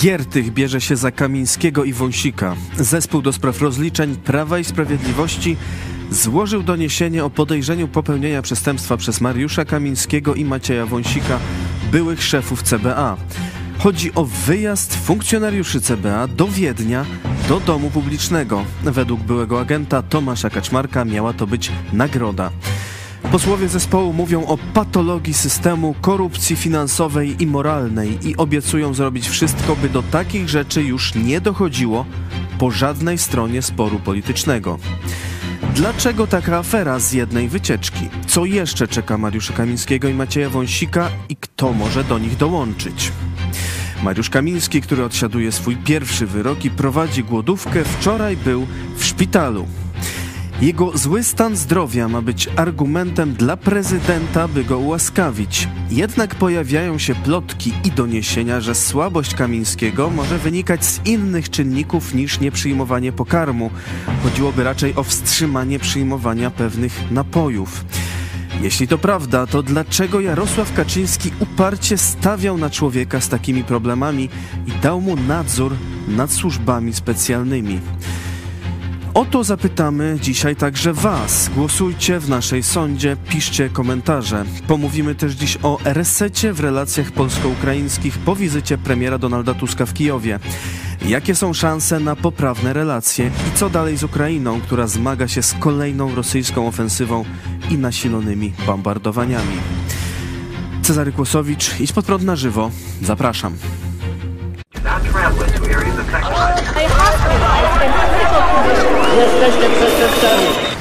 Giertych bierze się za Kamińskiego i Wąsika. Zespół do spraw rozliczeń Prawa i Sprawiedliwości złożył doniesienie o podejrzeniu popełnienia przestępstwa przez Mariusza Kamińskiego i Macieja Wąsika, byłych szefów CBA. Chodzi o wyjazd funkcjonariuszy CBA do Wiednia, do domu publicznego. Według byłego agenta Tomasza Kaczmarka miała to być nagroda. Posłowie zespołu mówią o patologii systemu, korupcji finansowej i moralnej i obiecują zrobić wszystko, by do takich rzeczy już nie dochodziło po żadnej stronie sporu politycznego. Dlaczego taka afera z jednej wycieczki? Co jeszcze czeka Mariusza Kamińskiego i Macieja Wąsika i kto może do nich dołączyć? Mariusz Kamiński, który odsiaduje swój pierwszy wyrok i prowadzi głodówkę, wczoraj był w szpitalu. Jego zły stan zdrowia ma być argumentem dla prezydenta, by go ułaskawić. Jednak pojawiają się plotki i doniesienia, że słabość Kamińskiego może wynikać z innych czynników niż nieprzyjmowanie pokarmu. Chodziłoby raczej o wstrzymanie przyjmowania pewnych napojów. Jeśli to prawda, to dlaczego Jarosław Kaczyński uparcie stawiał na człowieka z takimi problemami i dał mu nadzór nad służbami specjalnymi? O to zapytamy dzisiaj także Was. Głosujcie w naszej sądzie, piszcie komentarze. Pomówimy też dziś o resecie w relacjach polsko-ukraińskich po wizycie premiera Donalda Tuska w Kijowie. Jakie są szanse na poprawne relacje i co dalej z Ukrainą, która zmaga się z kolejną rosyjską ofensywą i nasilonymi bombardowaniami? Cezary Kłosowicz, idź pod prąd na żywo. Zapraszam. Jesteście przestępcami.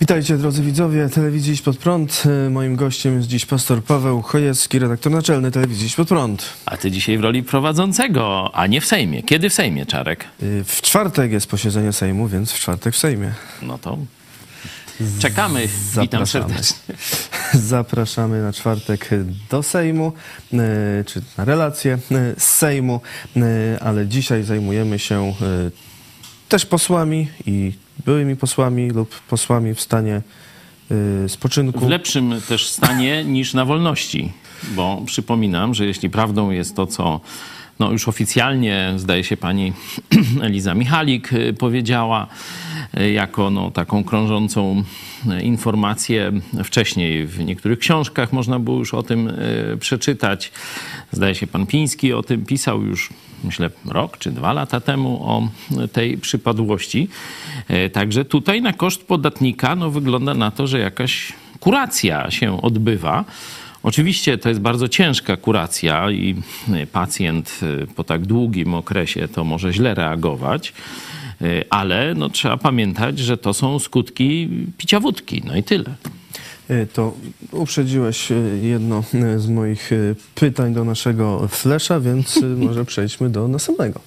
Witajcie drodzy widzowie telewizji Iść Pod Prąd. E, Moim gościem jest dziś pastor Paweł Chojecki, redaktor naczelny telewizji Iść Pod Prąd. A ty dzisiaj w roli prowadzącego, a nie w Sejmie. Kiedy w Sejmie, Czarek? E, W czwartek jest posiedzenie Sejmu, więc w czwartek w Sejmie. No to czekamy. Witam Zapraszamy. serdecznie. Zapraszamy na czwartek do Sejmu, e, czy na relacje z Sejmu, ale dzisiaj zajmujemy się też posłami i byłymi posłami lub posłami w stanie e, spoczynku. W lepszym też stanie niż na wolności, bo przypominam, że jeśli prawdą jest to, co no już oficjalnie, zdaje się, pani Eliza Michalik y, powiedziała, y, jako no, taką krążącą y, informację. Wcześniej w niektórych książkach można było już o tym przeczytać. Zdaje się, pan Piński o tym pisał już, myślę, rok czy dwa lata temu o tej przypadłości. Także tutaj na koszt podatnika no, wygląda na to, że jakaś kuracja się odbywa. Oczywiście to jest bardzo ciężka kuracja i y, pacjent y, po tak długim okresie to może źle reagować, y, ale no, trzeba pamiętać, że to są skutki picia wódki. No i tyle. To uprzedziłeś jedno z moich pytań do naszego flesza, więc może przejdźmy do następnego.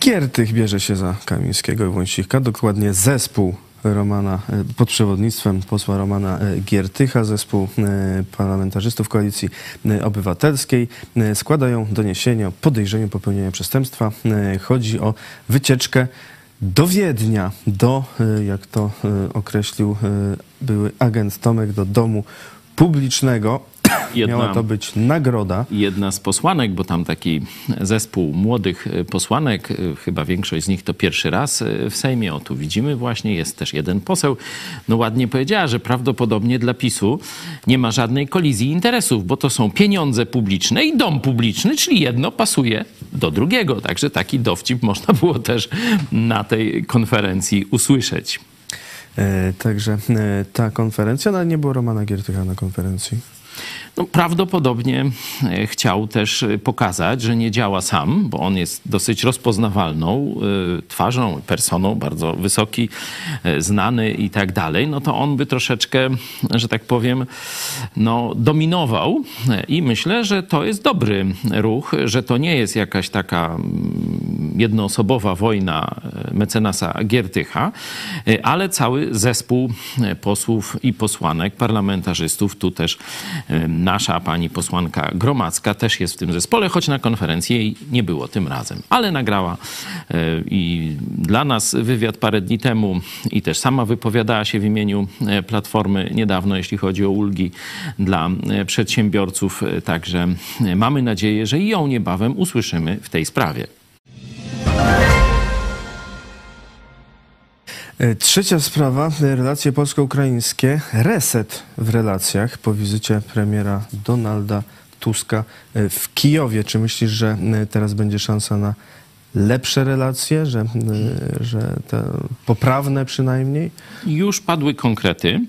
Giertych bierze się za Kamińskiego i Wąsika, dokładnie zespół Romana, e, pod przewodnictwem posła Romana e, Giertycha, zespół e, parlamentarzystów Koalicji Obywatelskiej, składają doniesienie o podejrzeniu popełnienia przestępstwa. Chodzi o wycieczkę do Wiednia, do, jak to określił były agent Tomek, do domu publicznego. Jedna- Miała to być nagroda. Jedna z posłanek, bo tam taki zespół młodych posłanek, chyba większość z nich to pierwszy raz w Sejmie, o tu widzimy właśnie, jest też jeden poseł, no ładnie powiedziała, że prawdopodobnie dla PiSu nie ma żadnej kolizji interesów, bo to są pieniądze publiczne i dom publiczny, czyli jedno pasuje do drugiego. Także taki dowcip można było też na tej konferencji usłyszeć. E, Także e, ta konferencja, no ale nie było Romana Giertycha na konferencji. No, prawdopodobnie e, chciał też e, pokazać, że nie działa sam, bo on jest dosyć rozpoznawalną e, twarzą, personą, bardzo wysoki, znany i tak dalej. No to on by troszeczkę, że tak powiem, no, dominował i myślę, że to jest dobry ruch, że to nie jest jakaś taka mm, jednoosobowa wojna mecenasa Giertycha, ale cały zespół posłów i posłanek, parlamentarzystów, tu też nasza pani posłanka Gromacka też jest w tym zespole, choć na konferencji jej nie było tym razem, ale nagrała i dla nas wywiad parę dni temu i też sama wypowiadała się w imieniu Platformy niedawno, jeśli chodzi o ulgi dla e, przedsiębiorców. E, także e, mamy nadzieję, że ją niebawem usłyszymy w tej sprawie. Trzecia sprawa, relacje polsko-ukraińskie, reset w relacjach po wizycie premiera Donalda Tuska w Kijowie. Czy myślisz, że teraz będzie szansa na lepsze relacje, że, że te poprawne przynajmniej? Już padły konkrety.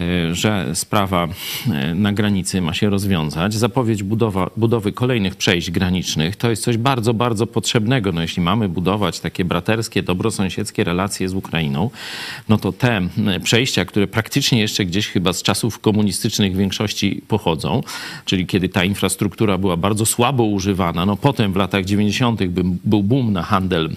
E, że sprawa e, na granicy ma się rozwiązać. Zapowiedź budowa, budowy kolejnych przejść granicznych to jest coś bardzo, bardzo potrzebnego. No, jeśli mamy budować takie braterskie, dobrosąsiedzkie relacje z Ukrainą, no to te przejścia, które praktycznie jeszcze gdzieś chyba z czasów komunistycznych w większości pochodzą, czyli kiedy ta infrastruktura była bardzo słabo używana, no potem w latach 90. był boom na handel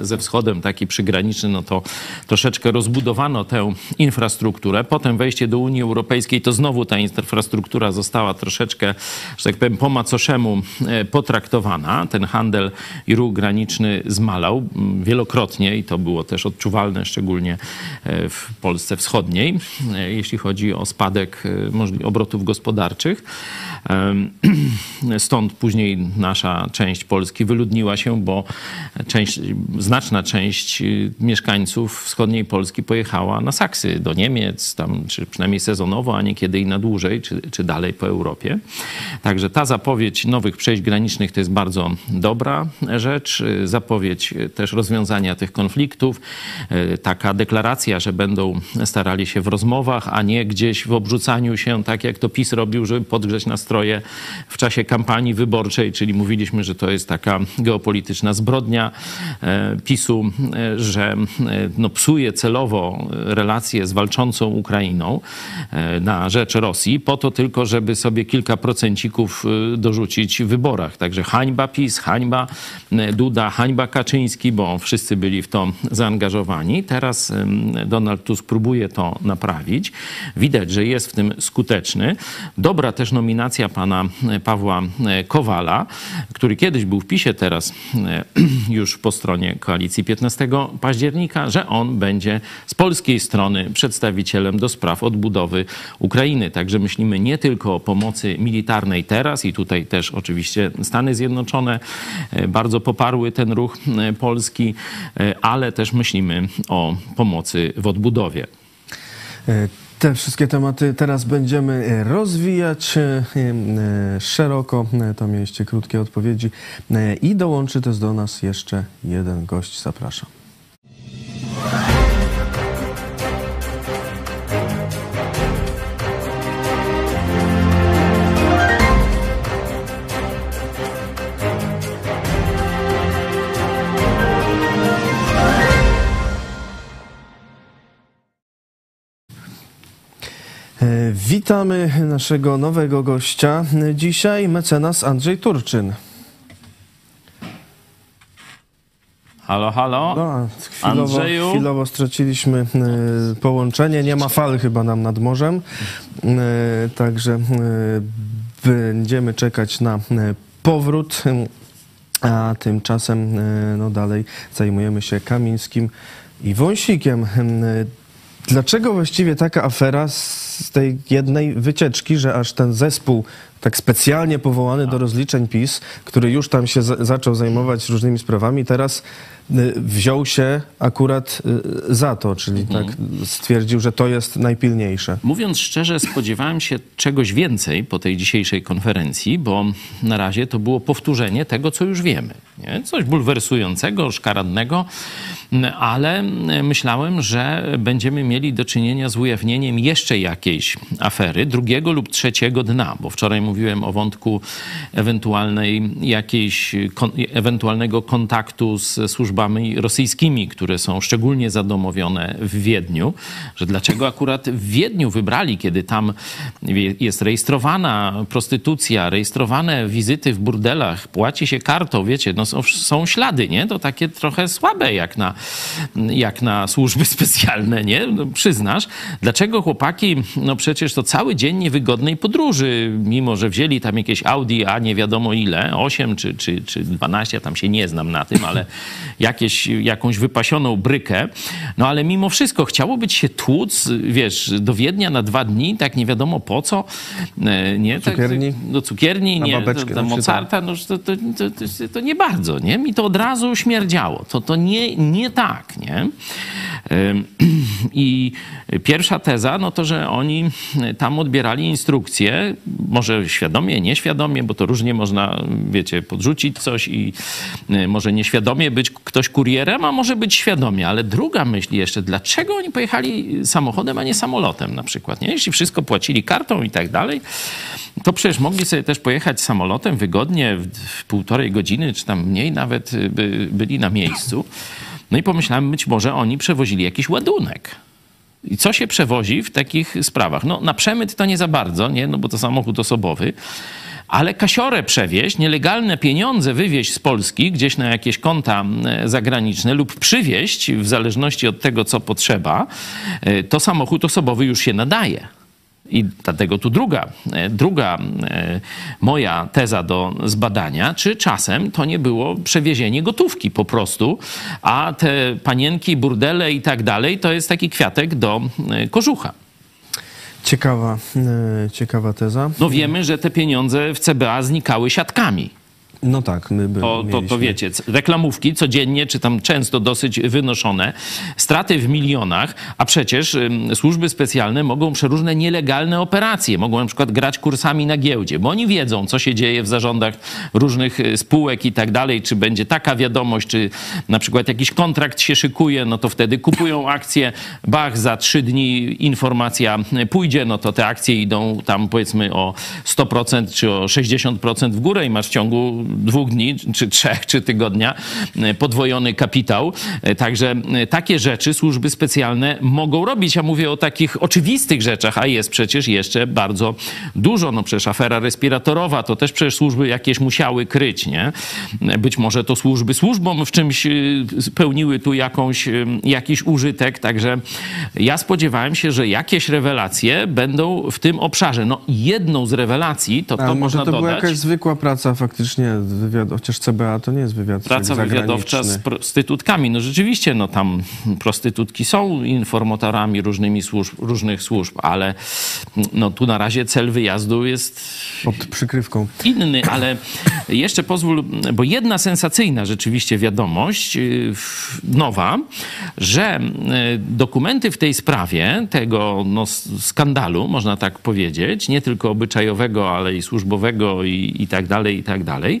ze wschodem, taki przygraniczny, no to troszeczkę rozbudowano tę infrastrukturę. Potem wejście do Unii Europejskiej, to znowu ta infrastruktura została troszeczkę, że tak powiem, po macoszemu e, potraktowana. Ten handel i ruch graniczny zmalał wielokrotnie i to było też odczuwalne, szczególnie e, w Polsce Wschodniej, e, jeśli chodzi o spadek obrotów gospodarczych. Stąd później nasza część Polski wyludniła się, bo część, znaczna część mieszkańców wschodniej Polski pojechała na Saksy, do Niemiec, tam, czy przynajmniej sezonowo, a niekiedy i na dłużej, czy, czy dalej po Europie. Także ta zapowiedź nowych przejść granicznych to jest bardzo dobra rzecz. Zapowiedź też rozwiązania tych konfliktów. Taka deklaracja, że będą starali się w rozmowach, a nie gdzieś w obrzucaniu się, tak jak to PiS robił, żeby podgrzeć nastroje w czasie kampanii wyborczej, czyli mówiliśmy, że to jest taka geopolityczna zbrodnia e, PiSu, e, że e, no, psuje celowo relacje z walczącą Ukrainą. E, na rzecz Rosji, po to tylko, żeby sobie kilka procencików e, dorzucić w wyborach. Także hańba PiS, hańba e, Duda, hańba Kaczyński, bo wszyscy byli w to zaangażowani. Teraz Donald Tusk próbuje to naprawić. Widać, że jest w tym skuteczny. Dobra też nominacja pana Pawła Kowala, który kiedyś był w PiSie, teraz już po stronie koalicji 15 października, że on będzie z polskiej strony przedstawicielem do spraw odbudowy Ukrainy. Także myślimy nie tylko o pomocy militarnej teraz i tutaj też oczywiście Stany Zjednoczone e, bardzo poparły ten ruch e, polski, e, ale też myślimy o pomocy w odbudowie. Te wszystkie tematy teraz będziemy rozwijać szeroko. To mieliście krótkie odpowiedzi. I dołączy też do nas jeszcze jeden gość. Zapraszam. Witamy naszego nowego gościa. Dzisiaj mecenas Andrzej Turczyn. Halo, halo. No, chwilowo, Andrzeju. chwilowo straciliśmy e, połączenie. Nie ma fal chyba nam nad morzem. E, także będziemy czekać na powrót. A tymczasem no dalej zajmujemy się Kamińskim i Wąsikiem. Dlaczego właściwie taka afera z tej jednej wycieczki, że aż ten zespół tak specjalnie powołany do rozliczeń PiS, który już tam się zaczął zajmować różnymi sprawami, teraz y, wziął się akurat y, za to, czyli mhm. tak stwierdził, że to jest najpilniejsze. Mówiąc szczerze, spodziewałem się czegoś więcej po tej dzisiejszej konferencji, bo na razie to było powtórzenie tego, co już wiemy. Nie? Coś bulwersującego, szkaradnego. Ale myślałem, że będziemy mieli do czynienia z ujawnieniem jeszcze jakiejś afery, drugiego lub trzeciego dna, bo wczoraj mówiłem o wątku ewentualnej jakiejś, ewentualnego kontaktu z służbami rosyjskimi, które są szczególnie zadomowione w Wiedniu, że dlaczego akurat w Wiedniu wybrali, kiedy tam jest rejestrowana prostytucja, rejestrowane wizyty w burdelach, płaci się kartą, wiecie, no są, są ślady, nie? To takie trochę słabe jak na, jak na służby specjalne, nie? No, przyznasz. Dlaczego chłopaki, no przecież to cały dzień niewygodnej podróży, mimo że wzięli tam jakieś Audi, a nie wiadomo ile, 8 czy, czy, czy 12, ja tam się nie znam na tym, ale jakieś, jakąś wypasioną brykę. No ale mimo wszystko chciało być się tłuc, wiesz, do Wiednia na dwa dni, tak nie wiadomo po co. E, nie? Tak, cukierni? Tak, do cukierni, nie, babeczkę, do, do Mozarta, no, to, to, to, to, nie bardzo, nie? Mi to od razu śmierdziało. To, to nie, nie tak, nie? I pierwsza teza, no to, że oni tam odbierali instrukcje, może świadomie, nieświadomie, bo to różnie można, wiecie, podrzucić coś i e, może nieświadomie być ktoś kurierem, a może być świadomie. Ale druga myśl jeszcze, dlaczego oni pojechali samochodem, a nie samolotem na przykład, nie? Jeśli wszystko płacili kartą i tak dalej, to przecież mogli sobie też pojechać samolotem wygodnie w, półtorej godziny, czy tam mniej nawet by, byli na miejscu. No i pomyślałem, być może oni przewozili jakiś ładunek. I co się przewozi w takich sprawach? No na przemyt to nie za bardzo, nie? No bo to samochód osobowy. Ale kasiorę przewieźć, nielegalne pieniądze wywieźć z Polski gdzieś na jakieś konta zagraniczne lub przywieźć, w zależności od tego, co potrzeba, e, to samochód osobowy już się nadaje. I dlatego tu druga, e, druga e, moja teza do zbadania, czy czasem to nie było przewiezienie gotówki po prostu, a te panienki, burdele i tak dalej, to jest taki kwiatek do e, kożucha. Ciekawa, ciekawa teza. No wiemy, że te pieniądze w CBA znikały siatkami. No tak, my by to, to, to wiecie, reklamówki codziennie, czy tam często dosyć wynoszone, straty w milionach, a przecież służby specjalne mogą przeróżne nielegalne operacje, mogą na przykład grać kursami na giełdzie, bo oni wiedzą, co się dzieje w zarządach różnych y, spółek i tak dalej, czy będzie taka wiadomość, czy na przykład jakiś kontrakt się szykuje, no to wtedy kupują akcje, bach, za trzy dni informacja pójdzie, no to te akcje idą tam powiedzmy o 100% czy o 60% w górę i masz w ciągu dwóch dni, czy trzech, czy tygodnia e, podwojony kapitał. E, także e, takie rzeczy służby specjalne mogą robić. Ja mówię o takich oczywistych rzeczach, a jest przecież jeszcze bardzo dużo. No przecież afera respiratorowa to też przecież służby jakieś musiały kryć, nie? Być może to służby służbom w czymś spełniły tu jakąś, jakiś użytek, także ja spodziewałem się, że jakieś rewelacje będą w tym obszarze. No jedną z rewelacji, to, to można to dodać... była jakaś zwykła praca faktycznie wywiad, chociaż CBA to nie jest wywiad Praca wywiadowcza z prostytutkami. No rzeczywiście, no tam prostytutki są informatorami różnymi służb, różnych służb, ale no tu na razie cel wyjazdu jest... Pod przykrywką. Inny, ale jeszcze pozwól, bo jedna sensacyjna rzeczywiście wiadomość, y, nowa, że y, dokumenty w tej sprawie, tego no, skandalu, można tak powiedzieć, nie tylko obyczajowego, ale i służbowego i, i tak dalej, i tak dalej,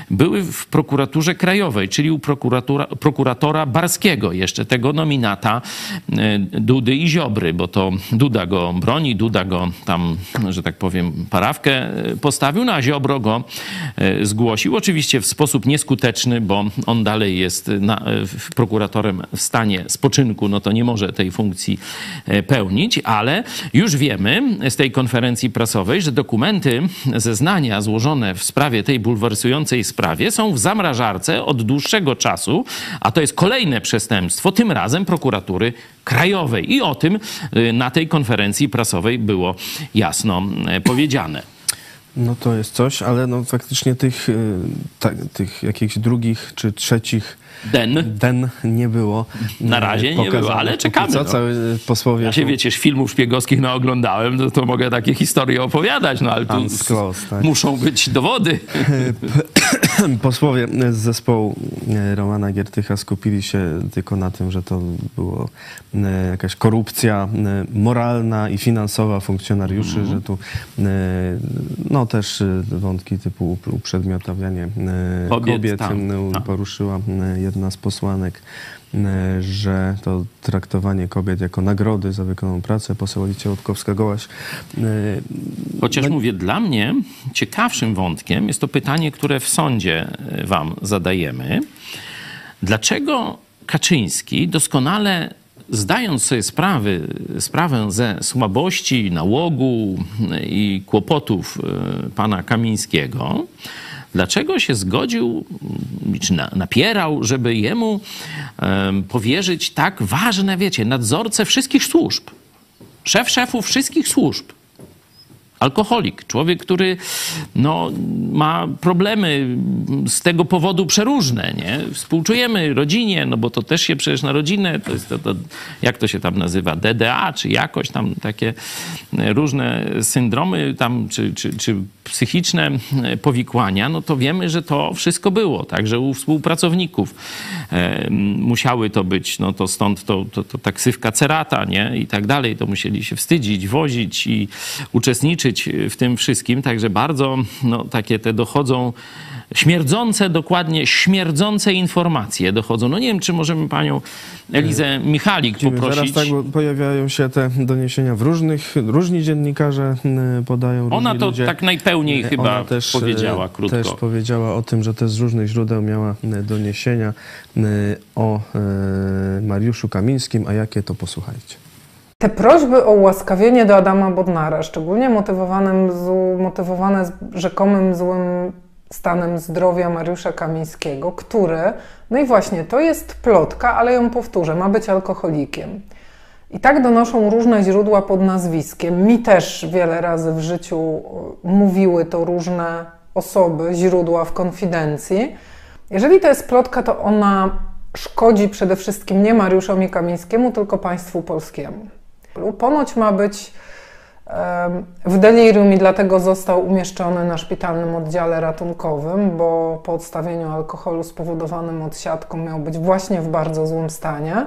były w prokuraturze krajowej, czyli u prokuratora, Barskiego, jeszcze tego nominata e, Dudy i Ziobry, bo to Duda go broni, Duda go tam, że tak powiem, parawkę e, postawił, no a Ziobro go e, zgłosił. Oczywiście w sposób nieskuteczny, bo on dalej jest na, prokuratorem w stanie spoczynku, no to nie może tej funkcji pełnić, ale już wiemy z tej konferencji prasowej, że dokumenty, zeznania złożone w sprawie tej bulwersującej sprawie są w zamrażarce od dłuższego czasu, a to jest kolejne przestępstwo, tym razem prokuratury krajowej. I o tym y, na tej konferencji prasowej było jasno y, powiedziane. No to jest coś, ale no faktycznie tych, y, tych jakichś drugich czy trzecich Den. Den nie było. Na razie nie było, ale czekamy. Co, no. cały posłowie... Ja się, wiecie, filmów szpiegowskich naoglądałem, to, to mogę takie historie opowiadać, no ale tu close, tak. muszą być dowody. Posłowie z zespołu e, Romana Giertycha skupili się tylko na tym, że to była e, jakaś korupcja e, moralna i finansowa funkcjonariuszy, mm. że tu no też wątki typu uprzedmiotawianie kobiet, kobiet, tam, poruszyła jedna jedna z posłanek, że to traktowanie kobiet jako nagrody za wykonaną pracę. Poseł Alicja Łutkowska-Gołaś. Chociaż no... mówię, dla mnie ciekawszym wątkiem jest to pytanie, które w sądzie wam zadajemy. Dlaczego Kaczyński doskonale zdając sobie sprawy, sprawę ze słabości, nałogu i kłopotów e, pana Kamińskiego, dlaczego się zgodził, czy napierał, żeby jemu powierzyć tak ważne, wiecie, nadzorcę wszystkich służb, szef szefów wszystkich służb, alkoholik, człowiek, który no, ma problemy z tego powodu przeróżne, nie? Współczujemy rodzinie, no bo to też się przecież na rodzinę, to jest to, to, jak to się tam nazywa, DDA, czy jakoś tam takie różne syndromy tam, czy, czy, czy psychiczne powikłania, no to wiemy, że to wszystko było, także u współpracowników e, musiały to być, no to stąd to, to, to taksywka cerata, nie? I tak dalej, to musieli się wstydzić, wozić i uczestniczyć w tym wszystkim, także bardzo no, takie te dochodzą śmierdzące, dokładnie śmierdzące informacje dochodzą. No nie wiem, czy możemy panią Elizę Michalik poprosić. Zaraz tak, pojawiają się te doniesienia w różnych, różni dziennikarze podają, Ona to ludzie. tak najpełniej chyba też, powiedziała krótko. Też powiedziała o tym, że też z różnych źródeł miała doniesienia o Mariuszu Kamińskim, a jakie to posłuchajcie. Te prośby o ułaskawienie do Adama Bodnara, szczególnie motywowanym, motywowane rzekomym złym stanem zdrowia Mariusza Kamińskiego, który, no i właśnie, to jest plotka, ale ją powtórzę, ma być alkoholikiem. I tak donoszą różne źródła pod nazwiskiem. Mi też wiele razy w życiu mówiły to różne osoby, źródła w konfidencji. Jeżeli to jest plotka, to ona szkodzi przede wszystkim nie Mariuszowi Kamińskiemu, tylko państwu polskiemu. Ponoć ma być w delirium i dlatego został umieszczony na szpitalnym oddziale ratunkowym, bo po odstawieniu alkoholu spowodowanym odsiadką miał być właśnie w bardzo złym stanie.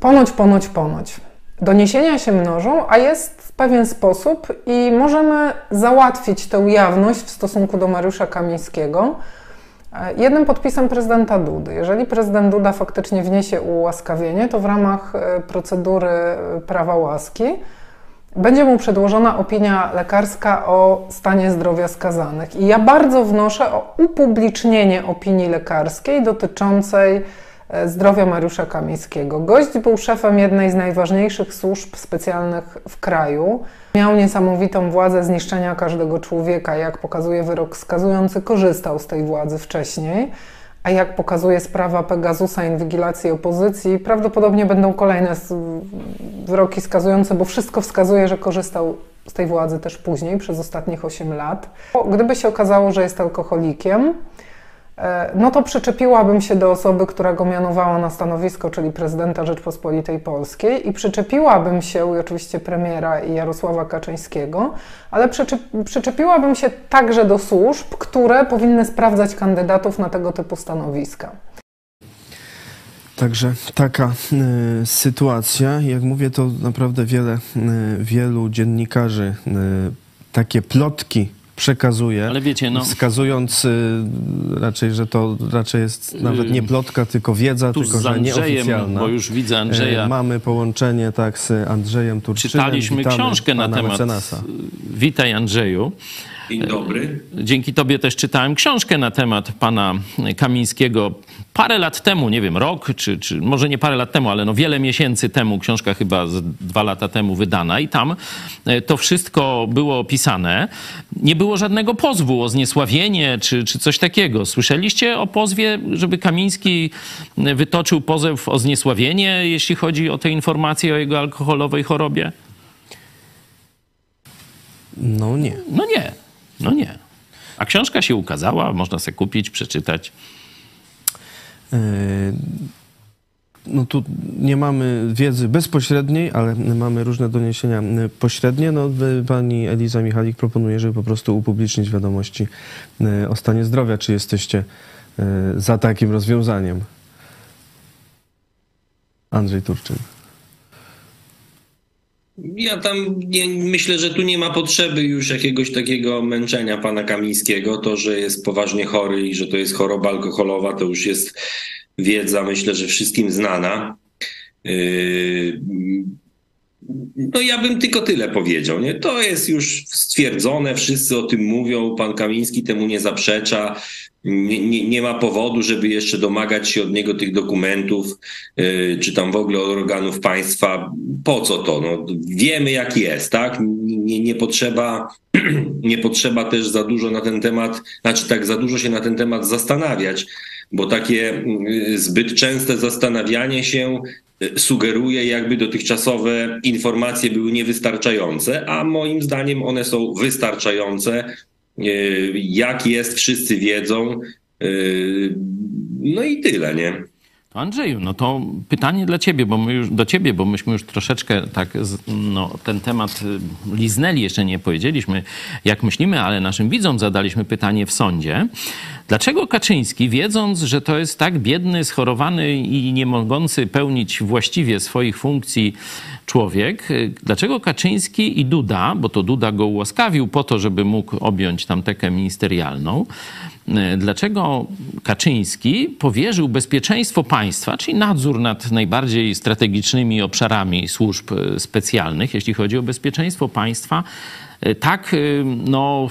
Ponoć, ponoć, ponoć. Doniesienia się mnożą, a jest pewien sposób i możemy załatwić tę jawność w stosunku do Mariusza Kamińskiego jednym podpisem prezydenta Dudy. Jeżeli prezydent Duda faktycznie wniesie ułaskawienie, to w ramach e, procedury e, prawa łaski będzie mu przedłożona opinia lekarska o stanie zdrowia skazanych. I ja bardzo wnoszę o upublicznienie opinii lekarskiej dotyczącej zdrowia Mariusza Kamińskiego. Gość był szefem jednej z najważniejszych służb specjalnych w kraju. Miał niesamowitą władzę zniszczenia każdego człowieka. Jak pokazuje wyrok skazujący, korzystał z tej władzy wcześniej. A jak pokazuje sprawa Pegasusa inwigilacji opozycji, prawdopodobnie będą kolejne wyroki skazujące, bo wszystko wskazuje, że korzystał z tej władzy też później, przez ostatnich 8 lat. Gdyby się okazało, że jest alkoholikiem, E, no to przyczepiłabym się do osoby, która go mianowała na stanowisko, czyli prezydenta Rzeczpospolitej Polskiej i przyczepiłabym się, i oczywiście premiera i Jarosława Kaczyńskiego, ale przyczepiłabym się także do służb, które powinny sprawdzać kandydatów na tego typu stanowiska. Także taka y, sytuacja. Jak mówię, to naprawdę wiele, y, wielu dziennikarzy y, takie plotki przekazuje, Ale wiecie, no, wskazując y, raczej, że to raczej jest nawet nie plotka, tylko wiedza, tu tylko z Andrzejem, że nieoficjalna. Bo już widzę Andrzeja. E, mamy połączenie tak z Andrzejem Turczynem. Czytaliśmy Witamy książkę na temat. Mecenasa. Witaj Andrzeju. Dzień dobry. Dzięki Tobie też czytałem książkę na temat pana Kamińskiego parę lat temu, nie wiem, rok, czy, czy może nie parę lat temu, ale no wiele miesięcy temu, książka chyba z dwa lata temu wydana i tam e, to wszystko było opisane. Nie było żadnego pozwu o zniesławienie czy, czy coś takiego. Słyszeliście o pozwie, żeby Kamiński wytoczył pozew o zniesławienie, jeśli chodzi o te informacje o jego alkoholowej chorobie? No nie. No nie. No nie. A książka się ukazała, można sobie kupić, przeczytać. E, no tu nie mamy wiedzy bezpośredniej, ale mamy różne doniesienia pośrednie. No, pani Eliza Michalik proponuje, żeby po prostu upublicznić wiadomości e, o stanie zdrowia. Czy jesteście e, za takim rozwiązaniem? Andrzej Turczyn. Ja tam nie, myślę, że tu nie ma potrzeby już jakiegoś takiego męczenia pana Kamińskiego. To, że jest poważnie chory i że to jest choroba alkoholowa, to już jest wiedza, myślę, że wszystkim znana. Yy, no ja bym tylko tyle powiedział. Nie? To jest już stwierdzone, wszyscy o tym mówią, pan Kamiński temu nie zaprzecza. Nie, nie, nie ma powodu, żeby jeszcze domagać się od niego tych dokumentów, yy, czy tam w ogóle od organów państwa. Po co to? No, wiemy, jak jest, tak? Nie, nie, potrzeba, nie potrzeba też za dużo na ten temat, znaczy tak za dużo się na ten temat zastanawiać, bo takie yy, zbyt częste zastanawianie się sugeruje, jakby dotychczasowe informacje były niewystarczające, a moim zdaniem one są wystarczające. E, jak jest, wszyscy wiedzą. E, no i tyle, nie? Andrzeju, no to pytanie dla ciebie, bo my już, do ciebie, bo myśmy już troszeczkę tak no, ten temat y, liznęli, jeszcze nie powiedzieliśmy, jak myślimy, ale naszym widzom zadaliśmy pytanie w sądzie. Dlaczego Kaczyński, wiedząc, że to jest tak biedny, schorowany i nie mogący pełnić właściwie swoich funkcji człowiek, y, dlaczego Kaczyński i Duda, bo to Duda go ułaskawił po to, żeby mógł objąć tamtekę ministerialną, y, dlaczego Kaczyński powierzył bezpieczeństwo państwa, czyli nadzór nad najbardziej strategicznymi obszarami służb y, specjalnych, jeśli chodzi o bezpieczeństwo państwa, tak, no,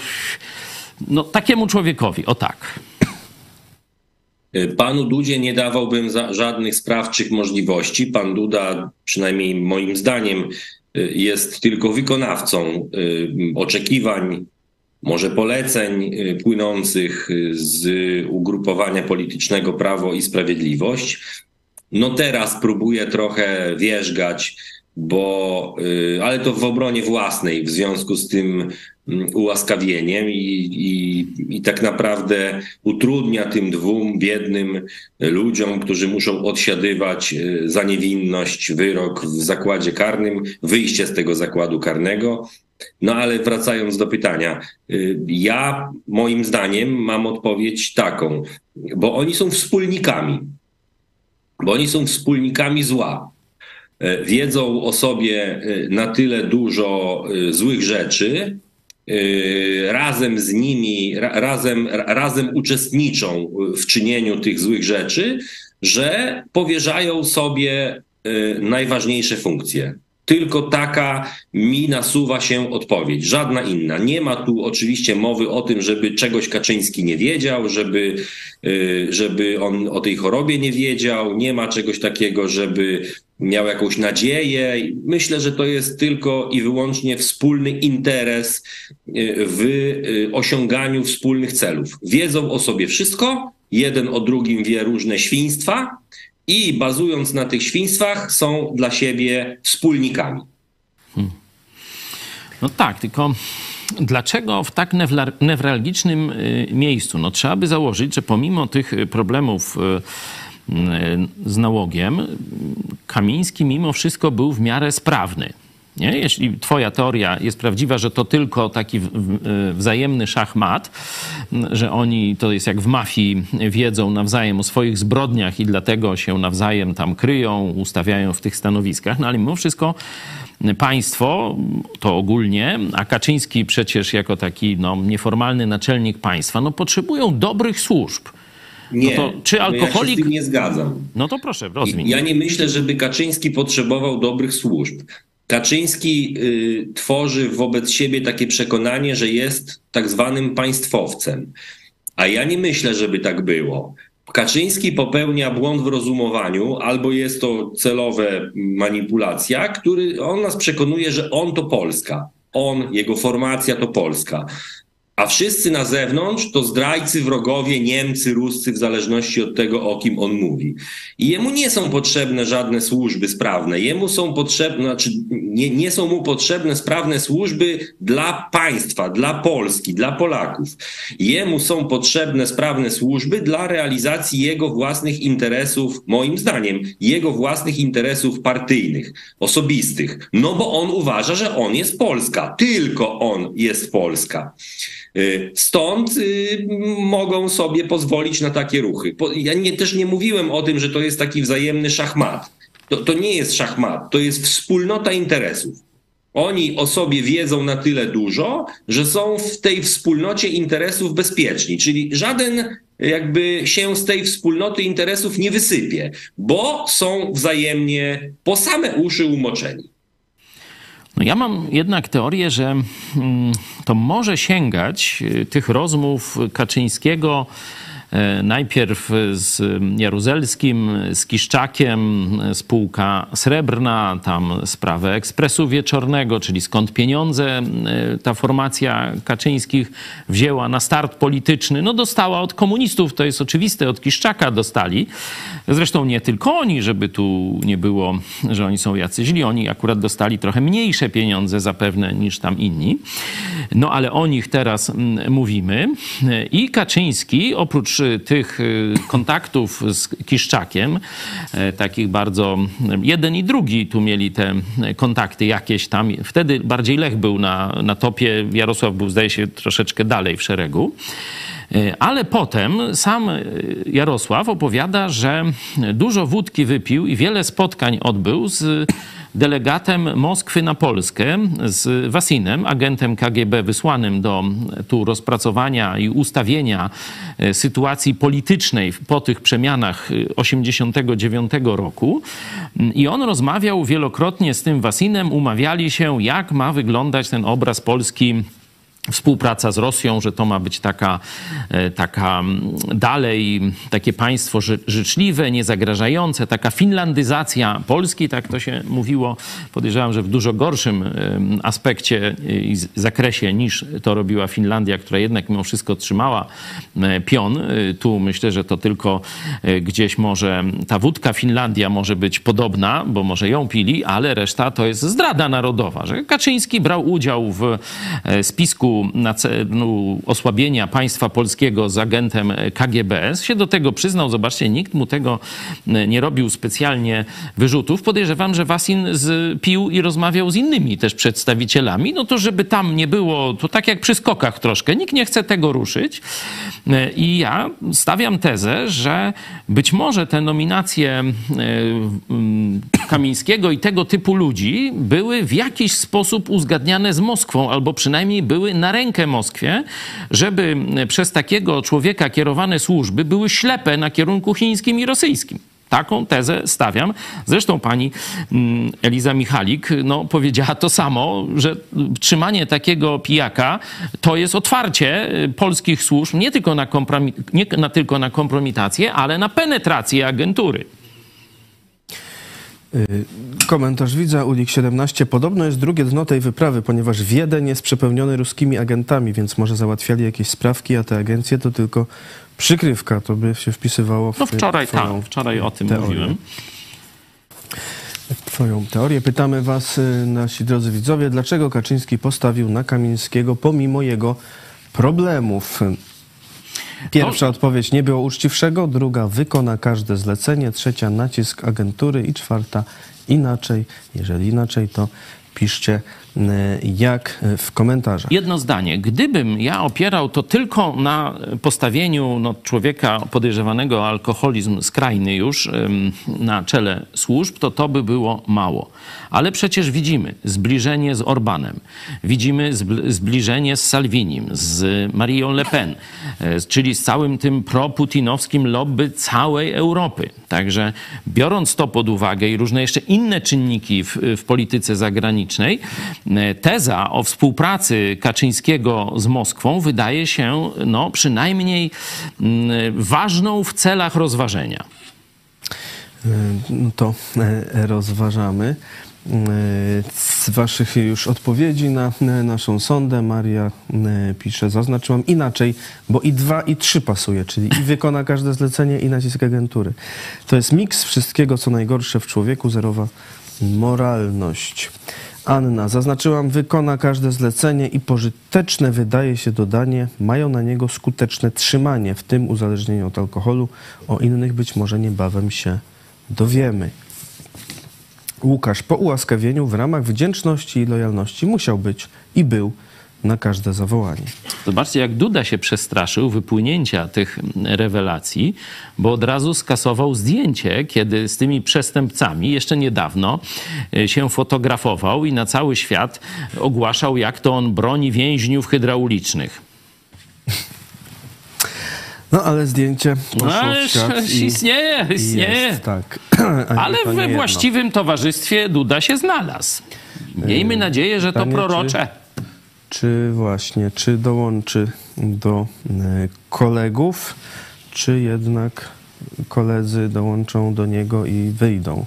no takiemu człowiekowi, o tak. Y, panu Dudzie nie dawałbym żadnych sprawczych możliwości. Pan Duda, przynajmniej moim zdaniem, y, jest tylko wykonawcą y, oczekiwań, może poleceń płynących z ugrupowania politycznego Prawo i Sprawiedliwość. No teraz próbuje trochę wierzgać, bo, ale to w obronie własnej, w związku z tym ułaskawieniem i, i, i tak naprawdę utrudnia tym dwóm biednym ludziom, którzy muszą odsiadywać e, za niewinność wyrok w zakładzie karnym, wyjście z tego zakładu karnego. No ale wracając do pytania, e, ja moim zdaniem mam odpowiedź taką, bo oni są wspólnikami, bo oni są wspólnikami zła. E, wiedzą o sobie na tyle dużo złych rzeczy, Y, razem z nimi, razem, razem uczestniczą w czynieniu tych złych rzeczy, że powierzają sobie y, najważniejsze funkcje. Tylko taka mi nasuwa się odpowiedź, żadna inna. Nie ma tu oczywiście mowy o tym, żeby czegoś Kaczyński nie wiedział, żeby, y, żeby on o tej chorobie nie wiedział. Nie ma czegoś takiego, żeby miał jakąś nadzieję. Myślę, że to jest tylko i wyłącznie wspólny interes y, w y, osiąganiu wspólnych celów. Wiedzą o sobie wszystko, jeden o drugim wie różne świństwa i bazując na tych świństwach są dla siebie wspólnikami. Hmm. No tak, tylko dlaczego w tak newralgicznym y, miejscu? No trzeba by założyć, że pomimo tych problemów z nałogiem, Kamiński mimo wszystko był w miarę sprawny. Nie? Jeśli twoja teoria jest prawdziwa, że to tylko taki wzajemny szachmat, że oni, to jest jak w mafii, wiedzą nawzajem o swoich zbrodniach i dlatego się nawzajem tam kryją, ustawiają w tych stanowiskach, no ale mimo wszystko państwo, to ogólnie, a Kaczyński przecież jako taki no, nieformalny naczelnik państwa, no potrzebują dobrych służb nie, no to czy alkoholik... ja się z tym nie zgadzam. No to proszę, rozwij. Ja nie myślę, żeby Kaczyński potrzebował dobrych służb. Kaczyński y, tworzy wobec siebie takie przekonanie, że jest tak zwanym państwowcem. A ja nie myślę, żeby tak było. Kaczyński popełnia błąd w rozumowaniu, albo jest to celowe manipulacja, który on nas przekonuje, że on to Polska. On, jego formacja to Polska a wszyscy na zewnątrz to zdrajcy, wrogowie, Niemcy, Ruscy, w zależności od tego, o kim on mówi. I jemu nie są potrzebne żadne służby sprawne. Jemu są potrzebne, znaczy nie, nie są mu potrzebne sprawne służby dla państwa, dla Polski, dla Polaków. Jemu są potrzebne sprawne służby dla realizacji jego własnych interesów, moim zdaniem, jego własnych interesów partyjnych, osobistych. No bo on uważa, że on jest Polska. Tylko on jest Polska. Y, stąd y, mogą sobie pozwolić na takie ruchy. Ja nie, też nie mówiłem o tym, że to jest taki wzajemny szachmat. To, to nie jest szachmat, to jest wspólnota interesów. Oni o sobie wiedzą na tyle dużo, że są w tej wspólnocie interesów bezpieczni, czyli żaden jakby się z tej wspólnoty interesów nie wysypie, bo są wzajemnie po same uszy umoczeni. No ja mam jednak teorię, że mm, to może sięgać y, tych rozmów Kaczyńskiego najpierw z Jaruzelskim, z Kiszczakiem, spółka srebrna, tam sprawę ekspresu wieczornego, czyli skąd pieniądze e, ta formacja Kaczyńskich wzięła na start polityczny. No dostała od komunistów, to jest oczywiste, od Kiszczaka dostali. Zresztą nie tylko oni, żeby tu nie było, że oni są jacy źli. Oni akurat dostali trochę mniejsze pieniądze zapewne niż tam inni. No ale o nich teraz mówimy. I Kaczyński oprócz tych y, kontaktów z Kiszczakiem, e, takich bardzo, jeden i drugi tu mieli te kontakty jakieś tam. Wtedy bardziej Lech był na, na topie, Jarosław był zdaje się troszeczkę dalej w szeregu. E, ale potem sam Jarosław opowiada, że dużo wódki wypił i wiele spotkań odbył z delegatem Moskwy na Polskę z Wasinem, agentem KGB wysłanym do tu rozpracowania i ustawienia e, sytuacji politycznej po tych przemianach 89 e, roku. I on rozmawiał wielokrotnie z tym Wasinem, umawiali się, jak ma wyglądać ten obraz Polski współpraca z Rosją, że to ma być taka, e, taka dalej takie państwo życzliwe, niezagrażające, taka finlandyzacja Polski, tak to się mówiło. Podejrzewam, że w dużo gorszym aspekcie i zakresie niż to robiła Finlandia, która jednak mimo wszystko trzymała e, pion. E, tu myślę, że to tylko gdzieś może ta wódka Finlandia może być podobna, bo może ją pili, ale reszta to jest zdrada narodowa, że Kaczyński brał udział w spisku na celu osłabienia państwa polskiego z agentem KGBS, się do tego przyznał. Zobaczcie, nikt mu tego e, nie robił specjalnie wyrzutów. Podejrzewam, że Wasin pił i rozmawiał z innymi też przedstawicielami, no to żeby tam nie było, to tak jak przy skokach troszkę, nikt nie chce tego ruszyć. E, I ja stawiam tezę, że być może te nominacje e, Kamińskiego i tego typu ludzi były w jakiś sposób uzgadniane z Moskwą, albo przynajmniej były na na rękę Moskwie, żeby przez takiego człowieka kierowane służby były ślepe na kierunku chińskim i rosyjskim. Taką tezę stawiam. Zresztą pani mm, Eliza Michalik no, powiedziała to samo, że trzymanie takiego pijaka to jest otwarcie y, polskich służb nie tylko na, nie na, tylko na kompromitację, ale na penetrację agentury. Y, komentarz widza, Ulik 17. Podobno jest drugie dno tej wyprawy, ponieważ Wiedeń jest przepełniony ruskimi agentami, więc może załatwiali jakieś sprawki, a te agencje to tylko przykrywka. To by się wpisywało w No wczoraj tak, wczoraj o tym teorię. mówiłem. Twoją teorię. Pytamy was, y, nasi drodzy widzowie, dlaczego Kaczyński postawił na Kamińskiego pomimo jego problemów? Pierwsza no. odpowiedź nie było uczciwszego, druga wykona każde zlecenie, trzecia nacisk agentury i czwarta inaczej. Jeżeli inaczej, to piszcie jak w komentarzach. Jedno zdanie. Gdybym ja opierał to tylko na postawieniu no, człowieka podejrzewanego o alkoholizm skrajny już na czele służb, to to by było mało. Ale przecież widzimy zbliżenie z Orbanem, widzimy zbliżenie z Salvinim, z Marią Le Pen, e, czyli z całym tym proputinowskim lobby całej Europy. Także biorąc to pod uwagę i różne jeszcze inne czynniki w, w polityce zagranicznej, teza o współpracy Kaczyńskiego z Moskwą wydaje się no, przynajmniej mm, ważną w celach rozważenia. E, no to e, rozważamy. Z Waszych już odpowiedzi na naszą sondę Maria pisze, zaznaczyłam inaczej, bo i dwa, i trzy pasuje, czyli i wykona każde zlecenie, i nacisk agentury. To jest miks wszystkiego, co najgorsze w człowieku, zerowa moralność. Anna, zaznaczyłam, wykona każde zlecenie i pożyteczne wydaje się dodanie, mają na niego skuteczne trzymanie, w tym uzależnienie od alkoholu. O innych być może niebawem się dowiemy. Łukasz, po ułaskawieniu w ramach wdzięczności i lojalności musiał być i był na każde zawołanie. Zobaczcie, jak Duda się przestraszył wypłynięcia tych rewelacji, bo od razu skasował zdjęcie, kiedy z tymi przestępcami jeszcze niedawno e, się fotografował i na cały świat ogłaszał, jak to on broni więźniów hydraulicznych. No ale zdjęcie poszło No, świat i, istnieje, istnieje. jest, tak. Ale to we właściwym towarzystwie Duda się znalazł. Miejmy nadzieję, że to pytanie, prorocze. Czy właśnie, czy dołączy do e, kolegów, czy jednak koledzy dołączą do niego i wyjdą?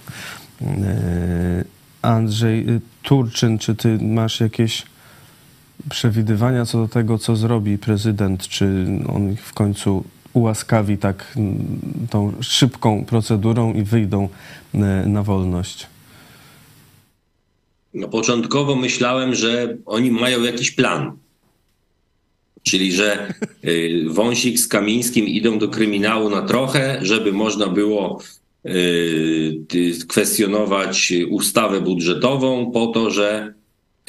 E, Andrzej y, Turczyn, czy ty masz jakieś przewidywania co do tego, co zrobi prezydent? Czy on w końcu ułaskawi tak tą szybką procedurą i wyjdą e, na wolność? No, początkowo myślałem, że oni mają jakiś plan. Czyli, że y, Wąsik z Kamińskim idą do kryminału na trochę, żeby można było y, kwestionować ustawę budżetową po to, że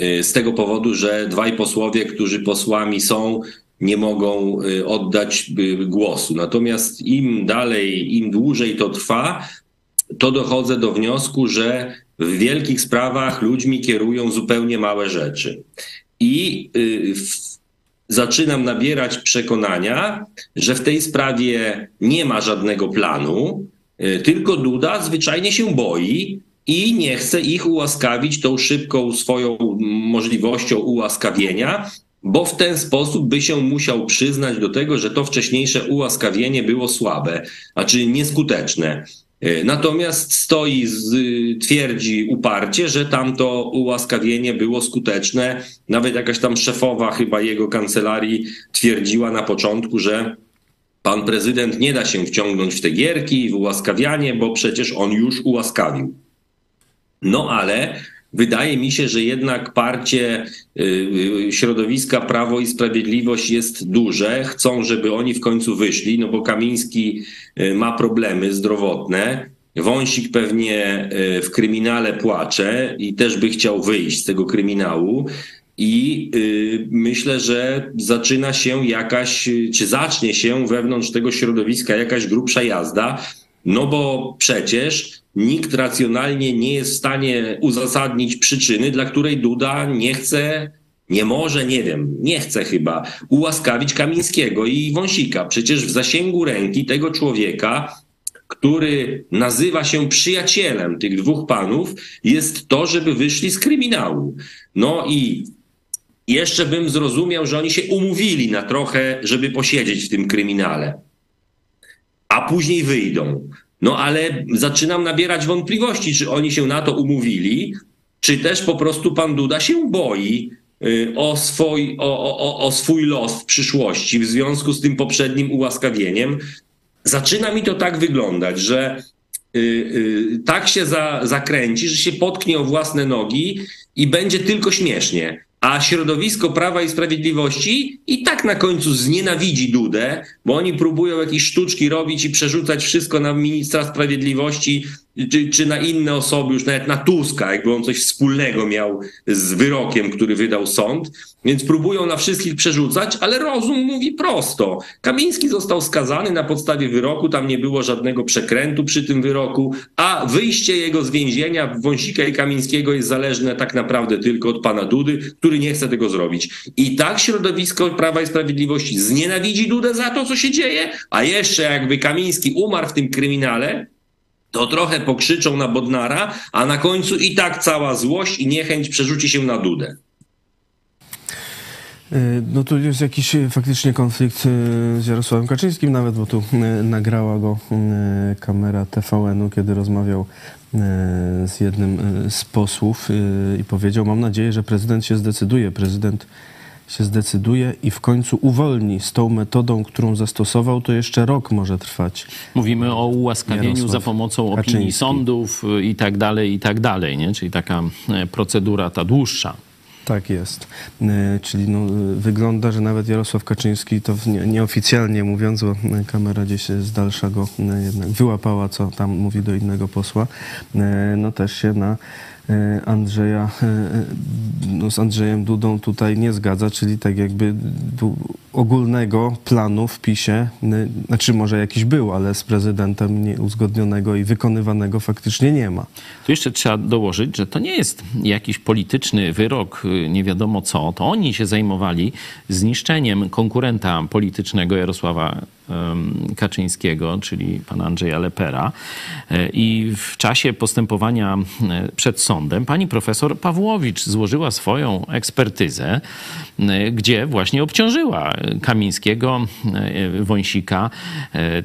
y, z tego powodu, że dwaj posłowie, którzy posłami są, nie mogą oddać głosu. Natomiast im dalej, im dłużej to trwa, to dochodzę do wniosku, że w wielkich sprawach ludźmi kierują zupełnie małe rzeczy. I y, w, zaczynam nabierać przekonania, że w tej sprawie nie ma żadnego planu, y, tylko Duda zwyczajnie się boi i nie chce ich ułaskawić tą szybką swoją możliwością ułaskawienia, bo w ten sposób by się musiał przyznać do tego, że to wcześniejsze ułaskawienie było słabe, a nieskuteczne. Y, Natomiast stoi, z, twierdzi uparcie, że tamto ułaskawienie było skuteczne. Nawet jakaś tam szefowa chyba jego kancelarii twierdziła na początku, że pan prezydent nie da się wciągnąć w te gierki, w ułaskawianie, bo przecież on już ułaskawił. No ale wydaje mi się, że jednak parcie y, y, środowiska Prawo i Sprawiedliwość jest duże. Chcą, żeby oni w końcu wyszli, no bo Kamiński y, ma problemy zdrowotne. Wąsik pewnie w kryminale płacze i też by chciał wyjść z tego kryminału. I myślę, że zaczyna się jakaś, czy zacznie się wewnątrz tego środowiska jakaś grubsza jazda, no bo przecież nikt racjonalnie nie jest w stanie uzasadnić przyczyny, dla której Duda nie chce, nie może, nie wiem, nie chce chyba ułaskawić Kamińskiego i Wąsika. Przecież w zasięgu ręki tego człowieka, który nazywa się przyjacielem tych dwóch panów, jest to, żeby wyszli z kryminału. No i jeszcze bym zrozumiał, że oni się umówili na trochę, żeby posiedzieć w tym kryminale a później wyjdą. No ale zaczynam nabierać wątpliwości, czy oni się na to umówili, czy też po prostu pan Duda się boi y, o swój, o, o, o swój los w przyszłości w związku z tym poprzednim ułaskawieniem. Zaczyna mi to tak wyglądać, że y, y, tak się za, zakręci, że się potknie o własne nogi i będzie tylko śmiesznie. A środowisko Prawa i Sprawiedliwości i tak na końcu znienawidzi Dudę, bo oni próbują jakieś sztuczki robić i przerzucać wszystko na ministra sprawiedliwości czy, czy na inne osoby, już nawet na Tuska, jakby on coś wspólnego miał z wyrokiem, który wydał sąd. Więc próbują na wszystkich przerzucać, ale rozum mówi prosto. Kamiński został skazany na podstawie wyroku, tam nie było żadnego przekrętu przy tym wyroku, a wyjście jego z więzienia Wąsika i Kamińskiego jest zależne tak naprawdę tylko od pana Dudy, który nie chce tego zrobić. I tak środowisko Prawa i Sprawiedliwości znienawidzi Dudę za to, co się dzieje, a jeszcze jakby Kamiński umarł w tym kryminale, to trochę pokrzyczą na Bodnara, a na końcu i tak cała złość i niechęć przerzuci się na Dudę. Y, No tu jest jakiś y, faktycznie konflikt y, z Jarosławem Kaczyńskim nawet, bo tu nagrała go kamera TVN-u, kiedy rozmawiał z jednym z posłów i powiedział, mam nadzieję, że prezydent się zdecyduje. Prezydent się zdecyduje i w końcu uwolni z tą metodą, którą zastosował, to jeszcze rok może trwać. Mówimy o ułaskawieniu Jarosław za pomocą opinii Kaczyński. sądów y, i tak dalej, i tak dalej, nie? Czyli taka e, procedura ta dłuższa. Tak jest. Y, Czyli no, wygląda, że nawet Jarosław Kaczyński, to nieoficjalnie mówiąc, bo y, kamera gdzieś z dalsza go y, jednak wyłapała, co tam mówi do innego posła, no też się na Andrzeja, y, y, no z Andrzejem Dudą tutaj nie zgadza, czyli tak jakby ogólnego planu w PiSie, znaczy może jakiś był, ale z prezydentem nieuzgodnionego i wykonywanego faktycznie nie ma. Tu jeszcze trzeba dołożyć, że to nie jest jakiś polityczny wyrok, y, nie wiadomo co. To oni się zajmowali zniszczeniem konkurenta politycznego Jarosława Kaczyńskiego, czyli pana Andrzeja Lepera. E, I w czasie postępowania e, przed sądem pani profesor Pawłowicz złożyła swoją ekspertyzę, gdzie właśnie obciążyła Kamińskiego, Wąsika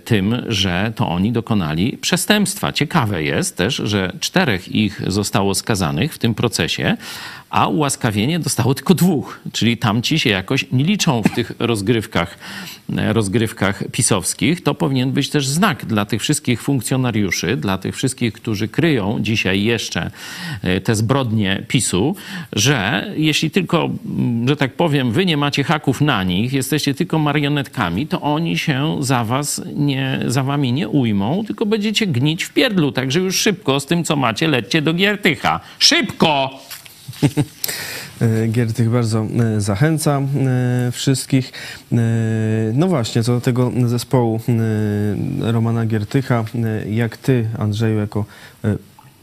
tym, że to oni dokonali przestępstwa. Ciekawe jest też, że czterech ich zostało skazanych w tym procesie, a ułaskawienie dostało tylko dwóch, czyli tamci się jakoś nie liczą w tych rozgrywkach, rozgrywkach pisowskich. To powinien być też znak dla tych wszystkich funkcjonariuszy, dla tych wszystkich, którzy kryją dzisiaj jeszcze e, te zbrodnie PiSu, że jeśli tylko, że tak powiem, wy nie macie haków na nich, jesteście tylko marionetkami, to oni się za was nie, za wami nie ujmą, tylko będziecie gnić w pierdlu. Także już szybko z tym, co macie, lećcie do Giertycha. Szybko! E, Giertych bardzo e, zachęca e, wszystkich. No właśnie, co do tego zespołu Romana Giertycha, jak ty, Andrzeju, jako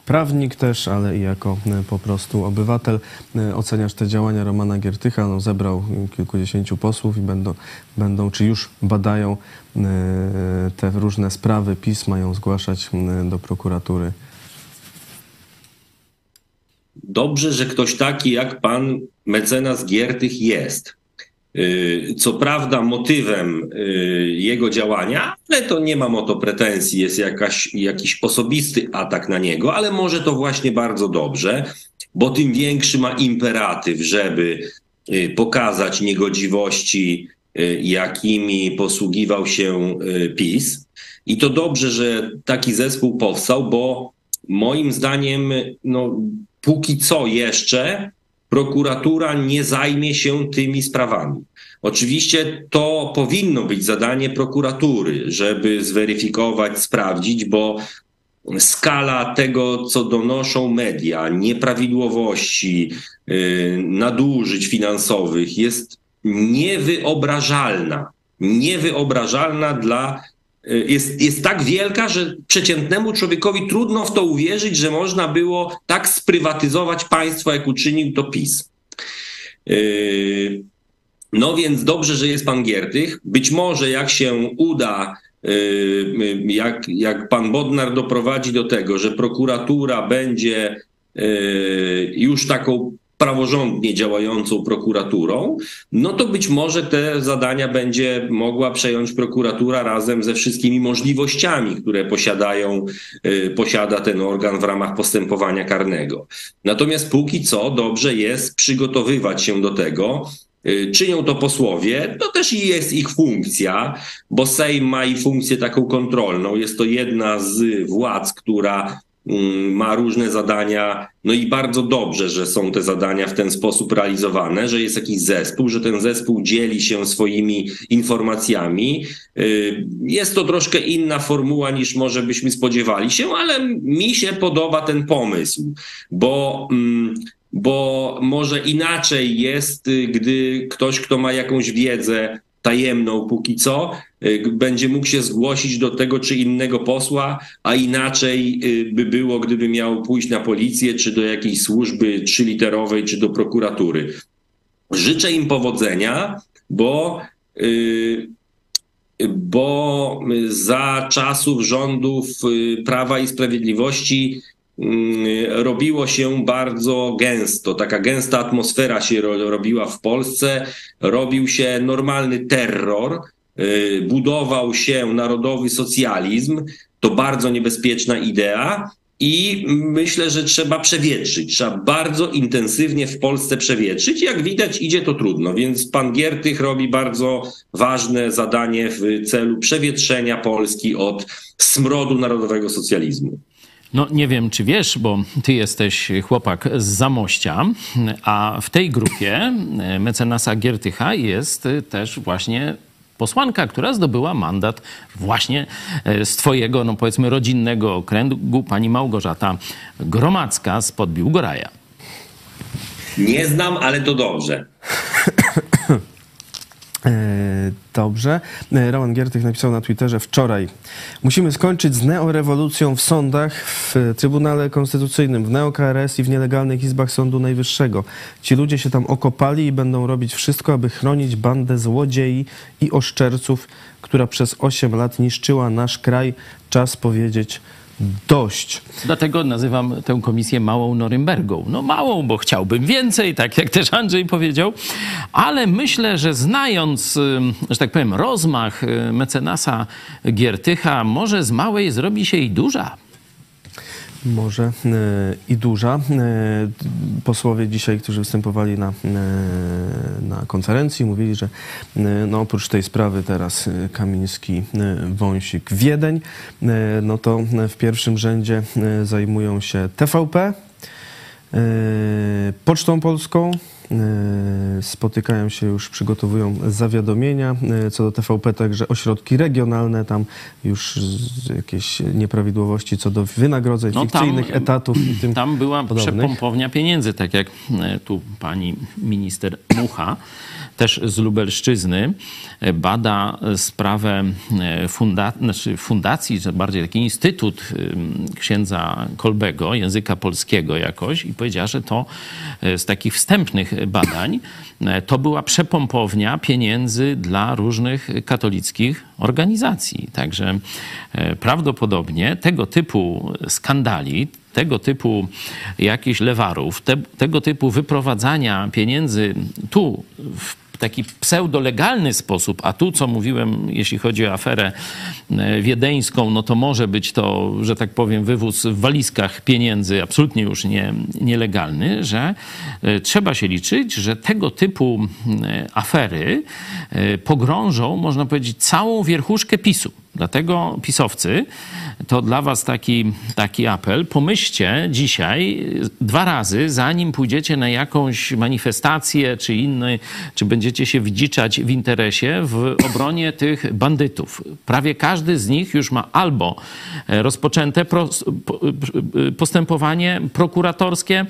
prawnik też, ale i jako po prostu obywatel oceniasz te działania Romana Giertycha. No, zebrał kilkudziesięciu posłów i będą, będą, czy już badają te różne sprawy, PiS mają zgłaszać do prokuratury dobrze, że ktoś taki jak pan mecenas Giertych jest. Y, co prawda motywem y, jego działania, ale to nie mam o to pretensji, jest jakaś, jakiś osobisty atak na niego, ale może to właśnie bardzo dobrze, bo tym większy ma imperatyw, żeby y, pokazać niegodziwości, jakimi posługiwał się PiS. I to dobrze, że taki zespół powstał, bo moim zdaniem no, póki co jeszcze prokuratura nie zajmie się tymi sprawami. Oczywiście to powinno być zadanie prokuratury, żeby zweryfikować, sprawdzić, bo skala tego, co donoszą media, nieprawidłowości, yy, nadużyć finansowych jest niewyobrażalna. Niewyobrażalna dla Y, jest, jest tak wielka, że przeciętnemu człowiekowi trudno w to uwierzyć, że można było tak sprywatyzować państwo, jak uczynił to PiS. Y, no więc dobrze, że jest pan Giertych. Być może jak się uda, y, jak, jak pan Bodnar doprowadzi do tego, że prokuratura będzie już taką praworządnie działającą prokuraturą, no to być może te zadania będzie mogła przejąć prokuratura razem ze wszystkimi możliwościami, które posiadają, y, posiada ten organ w ramach postępowania karnego. Natomiast póki co dobrze jest przygotowywać się do tego, y, Czynią to posłowie, to też jest ich funkcja, bo Sejm ma i funkcję taką kontrolną. Jest to jedna z władz, która ma różne zadania, no i bardzo dobrze, że są te zadania w ten sposób realizowane, że jest jakiś zespół, że ten zespół dzieli się swoimi informacjami. Y, jest to troszkę inna formuła niż może byśmy spodziewali się, ale mi się podoba ten pomysł, bo. Mm, bo może inaczej jest, y, gdy ktoś, kto ma jakąś wiedzę, tajemną póki co, y, będzie mógł się zgłosić do tego czy innego posła, a inaczej y, by było, gdyby miał pójść na policję, czy do jakiejś służby trzyliterowej, czy do prokuratury. Życzę im powodzenia, bo y, bo za czasów rządów Prawa i Sprawiedliwości robiło się bardzo gęsto. Taka gęsta atmosfera się robiła w Polsce, robił się normalny terror, y, budował się narodowy socjalizm. To bardzo niebezpieczna idea. I myślę, że trzeba przewietrzyć. Trzeba bardzo intensywnie w Polsce przewietrzyć. Jak widać, idzie to trudno, więc pan Giertych robi bardzo ważne zadanie w celu przewietrzenia Polski od smrodu narodowego socjalizmu. No nie wiem, czy wiesz, bo ty jesteś chłopak z Zamościa, a w tej grupie mecenasa Giertycha jest też właśnie posłanka, która zdobyła mandat właśnie e, z twojego, no powiedzmy, rodzinnego okręgu, pani Małgorzata Gromacka z Dobrze. Roman Giertych napisał na Twitterze wczoraj. Musimy skończyć z neorewolucją w sądach, w Trybunale Konstytucyjnym, w NeoKRS i w nielegalnych izbach Sądu Najwyższego. Ci ludzie się tam okopali i będą robić wszystko, aby chronić bandę złodziei i oszczerców, która przez 8 lat niszczyła nasz kraj. Czas powiedzieć dość. Dlatego nazywam tę komisję małą Norymbergą. No małą, bo chciałbym więcej, tak jak też Andrzej powiedział, ale myślę, że znając, że tak powiem, rozmach y, mecenasa Giertycha, może z małej zrobi się i duża może e, i duża. E, posłowie dzisiaj, którzy występowali na, e, na konferencji, mówili, że no oprócz tej sprawy teraz Kamiński, Wąsik, Wiedeń, no to w pierwszym rzędzie zajmują się TVP, Pocztą Polską, spotykają się już, przygotowują zawiadomienia. E, co do TVP, także ośrodki regionalne, tam już jakieś nieprawidłowości co do wynagrodzeń, no fikcyjnych tam, etatów i tym Tam była podobnych. przepompownia pieniędzy, tak jak e, tu pani minister Mucha też z Lubelszczyzny, e, bada sprawę e, funda znaczy fundacji, czy bardziej taki instytut księdza Kolbego, języka polskiego jakoś i powiedziała, że to e, z takich wstępnych badań to była przepompownia pieniędzy dla różnych katolickich organizacji. Także prawdopodobnie tego typu skandali, tego typu jakichś lewarów, te, tego typu wyprowadzania pieniędzy tu w taki pseudolegalny sposób, a tu, co mówiłem, jeśli chodzi o aferę e, wiedeńską, no to może być to, że tak powiem, wywóz w walizkach pieniędzy absolutnie już nie, nielegalny, że e, trzeba się liczyć, że tego typu e, afery pogrążą, można powiedzieć, całą wierchuszkę PiSu. Dlatego pisowcy, to dla was taki, taki apel, pomyślcie dzisiaj dwa razy, zanim pójdziecie na jakąś manifestację czy inny, czy będziecie się wdziczać w interesie w obronie tych bandytów. Prawie każdy z nich już ma albo rozpoczęte postępowanie prokuratorskie,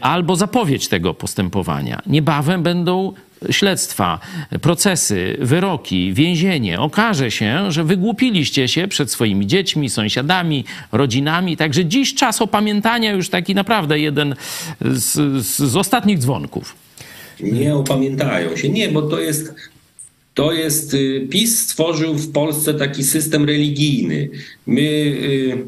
albo zapowiedź tego postępowania. Niebawem będą śledztwa, procesy, wyroki, więzienie, okaże się, że wygłupiliście się przed swoimi dziećmi, sąsiadami, rodzinami. Także dziś czas opamiętania już taki naprawdę jeden z, z ostatnich dzwonków. Nie opamiętają się. Nie, bo to jest to jest, y, PiS stworzył w Polsce taki system religijny. My y,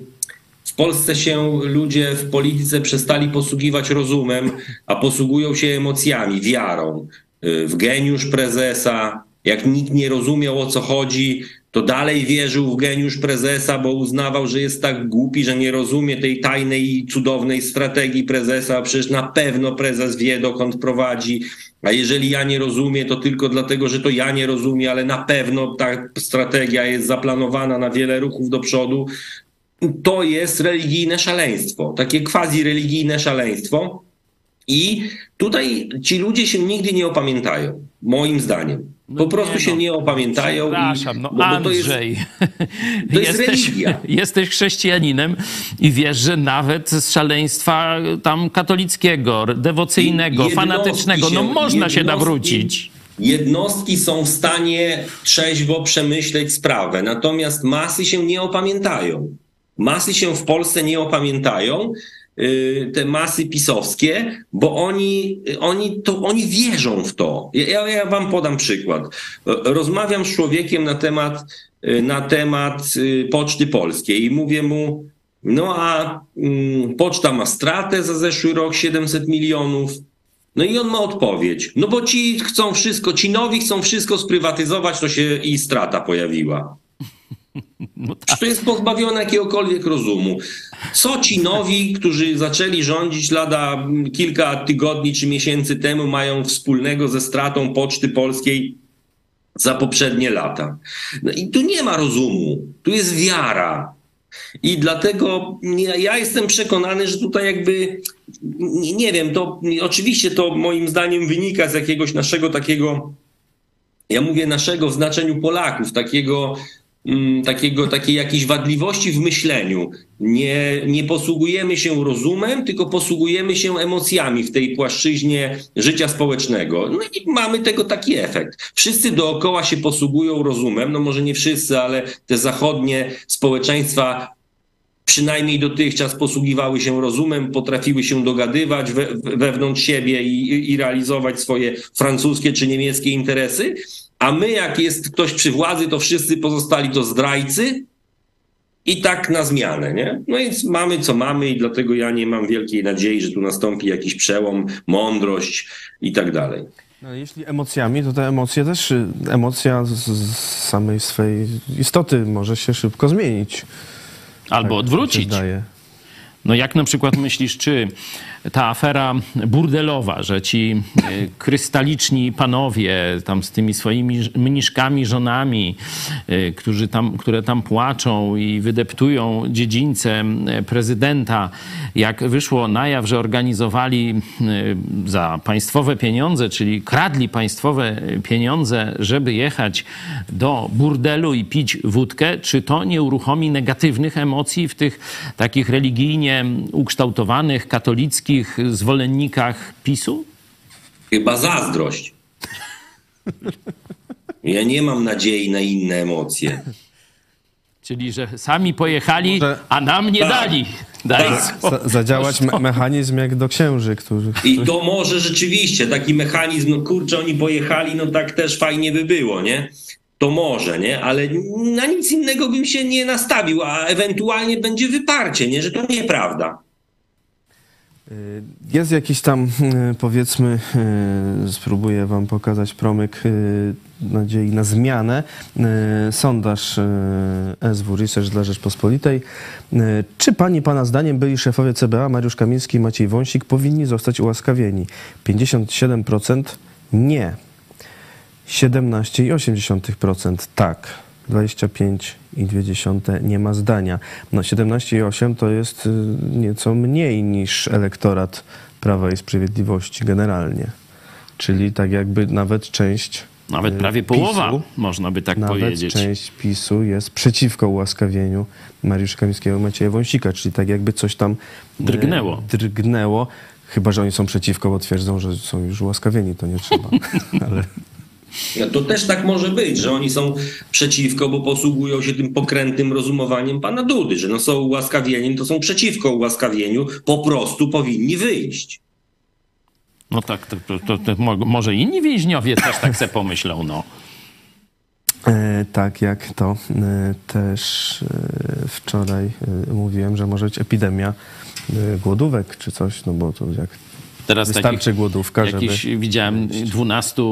w Polsce się ludzie w polityce przestali posługiwać rozumem, a posługują się emocjami, wiarą w geniusz prezesa. Jak nikt nie rozumiał o co chodzi, to dalej wierzył w geniusz prezesa, bo uznawał, że jest tak głupi, że nie rozumie tej tajnej i cudownej strategii prezesa. Przecież na pewno prezes wie, dokąd prowadzi. A jeżeli ja nie rozumiem, to tylko dlatego, że to ja nie rozumiem, ale na pewno ta strategia jest zaplanowana na wiele ruchów do przodu. To jest religijne szaleństwo, takie quasi-religijne szaleństwo. I tutaj ci ludzie się nigdy nie opamiętają, moim zdaniem. No po prostu nie, się no, nie opamiętają. Przepraszam, no bo, Andrzej, to jest, to jest jesteś, religia. jesteś chrześcijaninem i wiesz, że nawet z szaleństwa tam katolickiego, dewocyjnego, fanatycznego, no można się nawrócić. Jednostki są w stanie trzeźwo przemyśleć sprawę, natomiast masy się nie opamiętają. Masy się w Polsce nie opamiętają, te masy pisowskie, bo oni, oni, to, oni wierzą w to. Ja, ja wam podam przykład. Rozmawiam z człowiekiem na temat, y, na temat y, Poczty Polskiej i mówię mu, no a mm, poczta ma stratę za zeszły rok 700 milionów. No i on ma odpowiedź. No bo ci chcą wszystko, ci nowi chcą wszystko sprywatyzować, to się i strata pojawiła. No tak. To jest pozbawione jakiegokolwiek rozumu. Co ci nowi, którzy zaczęli rządzić lada kilka tygodni czy miesięcy temu, mają wspólnego ze stratą Poczty Polskiej za poprzednie lata? No i tu nie ma rozumu, tu jest wiara. I dlatego ja jestem przekonany, że tutaj jakby, nie wiem, to oczywiście to moim zdaniem wynika z jakiegoś naszego takiego, ja mówię naszego w znaczeniu Polaków, takiego takiego, takiej jakiejś wadliwości w myśleniu. Nie, nie posługujemy się rozumem, tylko posługujemy się emocjami w tej płaszczyźnie życia społecznego. No i mamy tego taki efekt. Wszyscy dookoła się posługują rozumem, no może nie wszyscy, ale te zachodnie społeczeństwa przynajmniej dotychczas posługiwały się rozumem, potrafiły się dogadywać we, wewnątrz siebie i, i realizować swoje francuskie czy niemieckie interesy. A my, jak jest ktoś przy władzy, to wszyscy pozostali to zdrajcy i tak na zmianę, nie? No więc mamy co mamy i dlatego ja nie mam wielkiej nadziei, że tu nastąpi jakiś przełom, mądrość i tak dalej. No, jeśli emocjami, to te emocje też, y, emocja z, z samej swej istoty może się szybko zmienić. Albo Tak odwrócić. No jak na przykład myślisz, czy ta afera burdelowa, że ci e, krystaliczni panowie tam z tymi swoimi mniszkami, żonami, e, którzy tam, które tam płaczą i wydeptują dziedzińce prezydenta, jak wyszło na jaw, że organizowali za państwowe pieniądze, czyli kradli państwowe pieniądze, żeby jechać do burdelu i pić wódkę, czy to nie uruchomi negatywnych emocji w tych takich religijnie ukształtowanych, katolickich zwolennikach PiSu? Chyba zazdrość. Ja nie mam nadziei na inne emocje. Czyli, że sami pojechali, Może- a nam nie Tak. dali. Daj Tak. zadziałać me mechanizm jak do księży, którzy... I to może rzeczywiście taki mechanizm, no kurczę, oni pojechali, no tak też fajnie by było, nie? To może, nie? Ale na nic innego bym się nie nastawił, a ewentualnie będzie wyparcie, nie? Że to nieprawda. Jest jakiś tam, y, powiedzmy, y, spróbuję wam pokazać promyk y, nadziei na zmianę. Y, Sondaż y, SW Research dla Rzeczpospolitej. Y, Czy pani, pana zdaniem, byli szefowie CBA Mariusz Kamiński i Maciej Wąsik powinni zostać ułaskawieni? 57% nie. 17,8% tak. 25,2 nie ma zdania. No 17,8 to jest y, nieco mniej niż elektorat Prawa i Sprawiedliwości generalnie. Czyli tak jakby nawet część Nawet y, prawie połowa, PiSu, można by tak nawet powiedzieć. część PiSu jest przeciwko ułaskawieniu Mariusza Kamińskiego i Macieja Wąsika, czyli tak jakby coś tam y, Drgnęło. drgnęło. Chyba, że oni są przeciwko, bo twierdzą, że są już ułaskawieni, to nie trzeba. Ale No to też tak może być, że oni są przeciwko, bo posługują się tym pokrętnym rozumowaniem pana Dudy, że no są ułaskawieni, to są przeciwko ułaskawieniu, po prostu powinni wyjść. No tak, to, to, to, to mo- może inni więźniowie też tak se pomyślą, no. E, tak jak to e, też e, wczoraj e, mówiłem, że może być epidemia e, głodówek czy coś, no bo to jak Teraz wystarczy takich, głodówka, żeby... jakiś, widziałem 12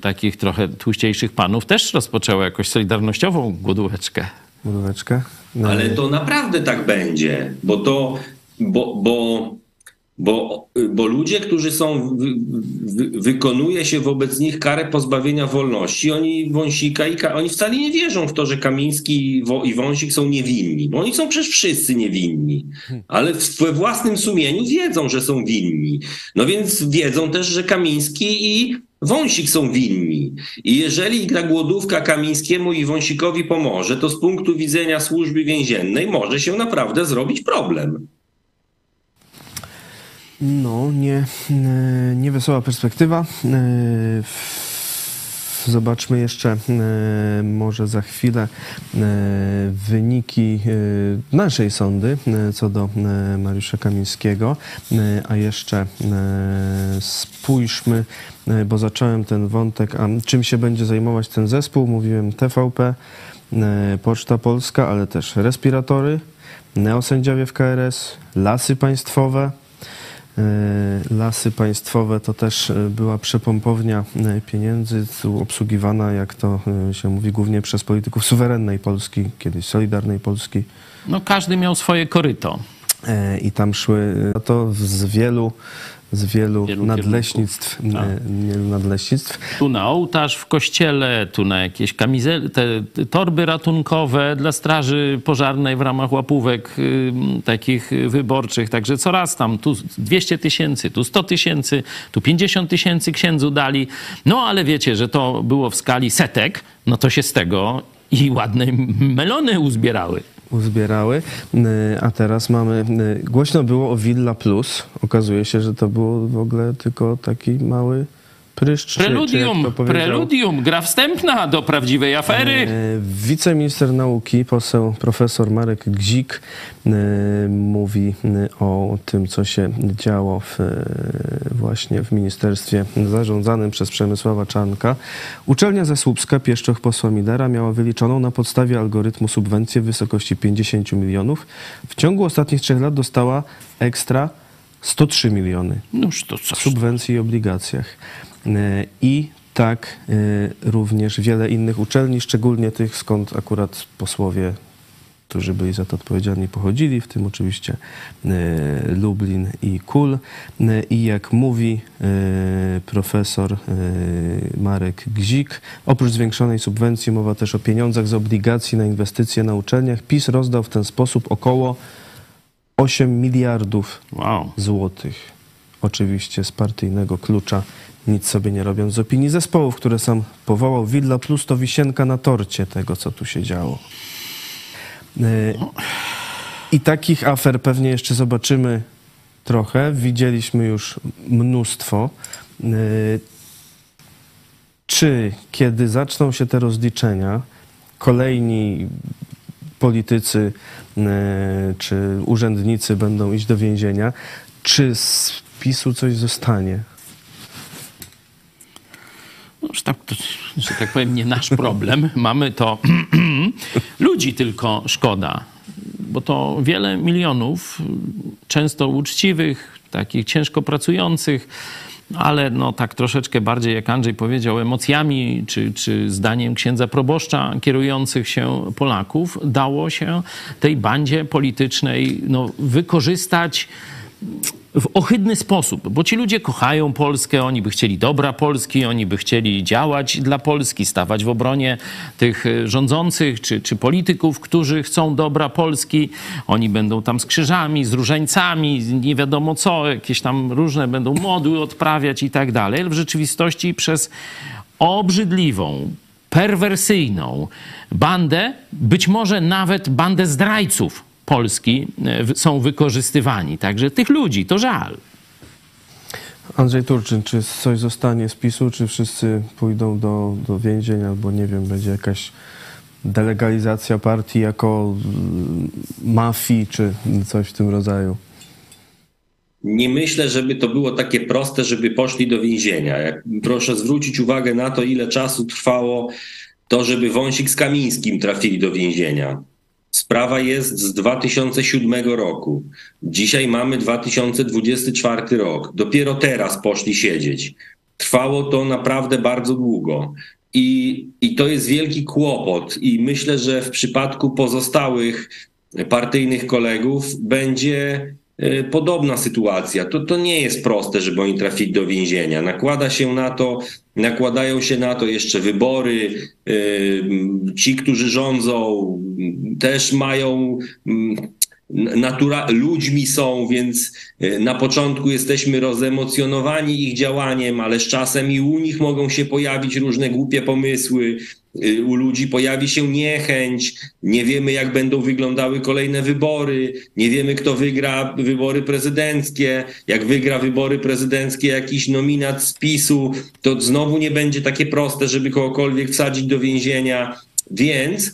takich trochę tłuściejszych panów też rozpoczęło jakoś solidarnościową głodóweczkę. Głodóweczkę? No, Ale to naprawdę tak będzie, bo to, bo, bo, bo, bo ludzie, którzy są, wy, wy, wykonuje się wobec nich karę pozbawienia wolności, oni Wąsika i oni wcale nie wierzą w to, że Kamiński i, Wo, i Wąsik są niewinni, bo oni są przecież wszyscy niewinni, ale w, we własnym sumieniu wiedzą, że są winni. No więc wiedzą też, że Kamiński i Wąsik są winni. I jeżeli ta głodówka Kamińskiemu i Wąsikowi pomoże, to z punktu widzenia służby więziennej może się naprawdę zrobić problem. No, nie, e, nie wesoła perspektywa. E, Zobaczmy jeszcze e, może za chwilę wyniki naszej sądy co do Mariusza Kamińskiego, a jeszcze spójrzmy, bo zacząłem ten wątek, a czym się będzie zajmować ten zespół? Mówiłem TVP, Poczta Polska, ale też respiratory, neosędziowie w KRS, lasy państwowe. E, Lasy państwowe to też e, była przepompownia e, pieniędzy, tu obsługiwana, jak to się mówi, głównie przez polityków suwerennej Polski, kiedyś Solidarnej Polski. No każdy miał swoje koryto. I tam szły to z wielu, z wielu, Wielu nadleśnictw, e, wielu nadleśnictw. Tu na ołtarz w kościele, tu na jakieś kamizele, te te torby ratunkowe dla straży pożarnej w ramach łapówek y, takich wyborczych. Także coraz tam, tu 200 tysięcy, tu 100 tysięcy, tu 50 tysięcy księdzu dali. No ale wiecie, że to było w skali setek, no to się z tego i ładne melony uzbierały. Uzbierały, a teraz mamy, głośno było o Villa Plus, okazuje się, że to było w ogóle tylko taki mały pryszcz. Preludium, preludium, gra wstępna do prawdziwej afery. E, wiceminister nauki, poseł profesor Marek Gzik e, mówi e, o tym, co się działo w, właśnie w ministerstwie zarządzanym przez Przemysława Czarnka. Uczelnia ze Słupska, Pieszczoch posła Midera, miała wyliczoną na podstawie algorytmu subwencję w wysokości 50 milionów. W ciągu ostatnich trzech lat dostała ekstra 103 miliony Noż to co? subwencji i obligacjach. I tak e, również wiele innych uczelni, szczególnie tych, skąd akurat posłowie, którzy byli za to odpowiedzialni, pochodzili, w tym oczywiście e, Lublin i Kul. I jak mówi profesor Marek Gzik, oprócz zwiększonej subwencji mowa też o pieniądzach z obligacji na inwestycje na uczelniach. PiS rozdał w ten sposób około 8 miliardów wow. złotych. Oczywiście z partyjnego klucza nic sobie nie robiąc z opinii zespołów, które sam powołał. Villa Plus to wisienka na torcie tego, co tu się działo. E, I takich afer pewnie jeszcze zobaczymy trochę. Widzieliśmy już mnóstwo. E, czy kiedy zaczną się te rozliczenia, kolejni politycy e, czy urzędnicy będą iść do więzienia, czy z PiSu coś zostanie? No, że, tak, że tak powiem, nie nasz problem. Mamy to ludzi tylko szkoda, bo to wiele milionów, często uczciwych, takich ciężko pracujących, ale no tak troszeczkę bardziej, jak Andrzej powiedział, emocjami czy, czy zdaniem księdza proboszcza kierujących się Polaków, dało się tej bandzie politycznej no, wykorzystać w ohydny sposób, bo ci ludzie kochają Polskę, oni by chcieli dobra Polski, oni by chcieli działać dla Polski, stawać w obronie tych e, rządzących czy, czy polityków, którzy chcą dobra Polski. Oni będą tam z krzyżami, z różańcami, nie wiadomo co, jakieś tam różne będą modły odprawiać i tak dalej. Ale w rzeczywistości przez obrzydliwą, perwersyjną bandę, być może nawet bandę zdrajców, Polski e, są wykorzystywani. Także tych ludzi to żal. Andrzej Turczyn, czy coś zostanie z PiSu, czy wszyscy pójdą do, do więzień, albo nie wiem, będzie jakaś delegalizacja partii jako mm, mafii, czy coś w tym rodzaju? Nie myślę, żeby to było takie proste, żeby poszli do więzienia. Proszę zwrócić uwagę na to, ile czasu trwało to, żeby Wąsik z Kamińskim trafili do więzienia. Sprawa jest z 2007 roku. Dzisiaj mamy 2024 rok. Dopiero teraz poszli siedzieć. Trwało to naprawdę bardzo długo. I, I to jest wielki kłopot. I myślę, że w przypadku pozostałych partyjnych kolegów będzie podobna sytuacja. To, to nie jest proste, żeby oni trafili do więzienia. Nakłada się na to, nakładają się na to jeszcze wybory. E, ci, którzy rządzą, też mają natura ludźmi są, więc e, na początku jesteśmy rozemocjonowani ich działaniem, ale z czasem i u nich mogą się pojawić różne głupie pomysły, Y, u ludzi pojawi się niechęć, nie wiemy, jak będą wyglądały kolejne wybory, nie wiemy, kto wygra wybory prezydenckie. Jak wygra wybory prezydenckie jakiś nominat z PiSu, to znowu nie będzie takie proste, żeby kogokolwiek wsadzić do więzienia. Więc y,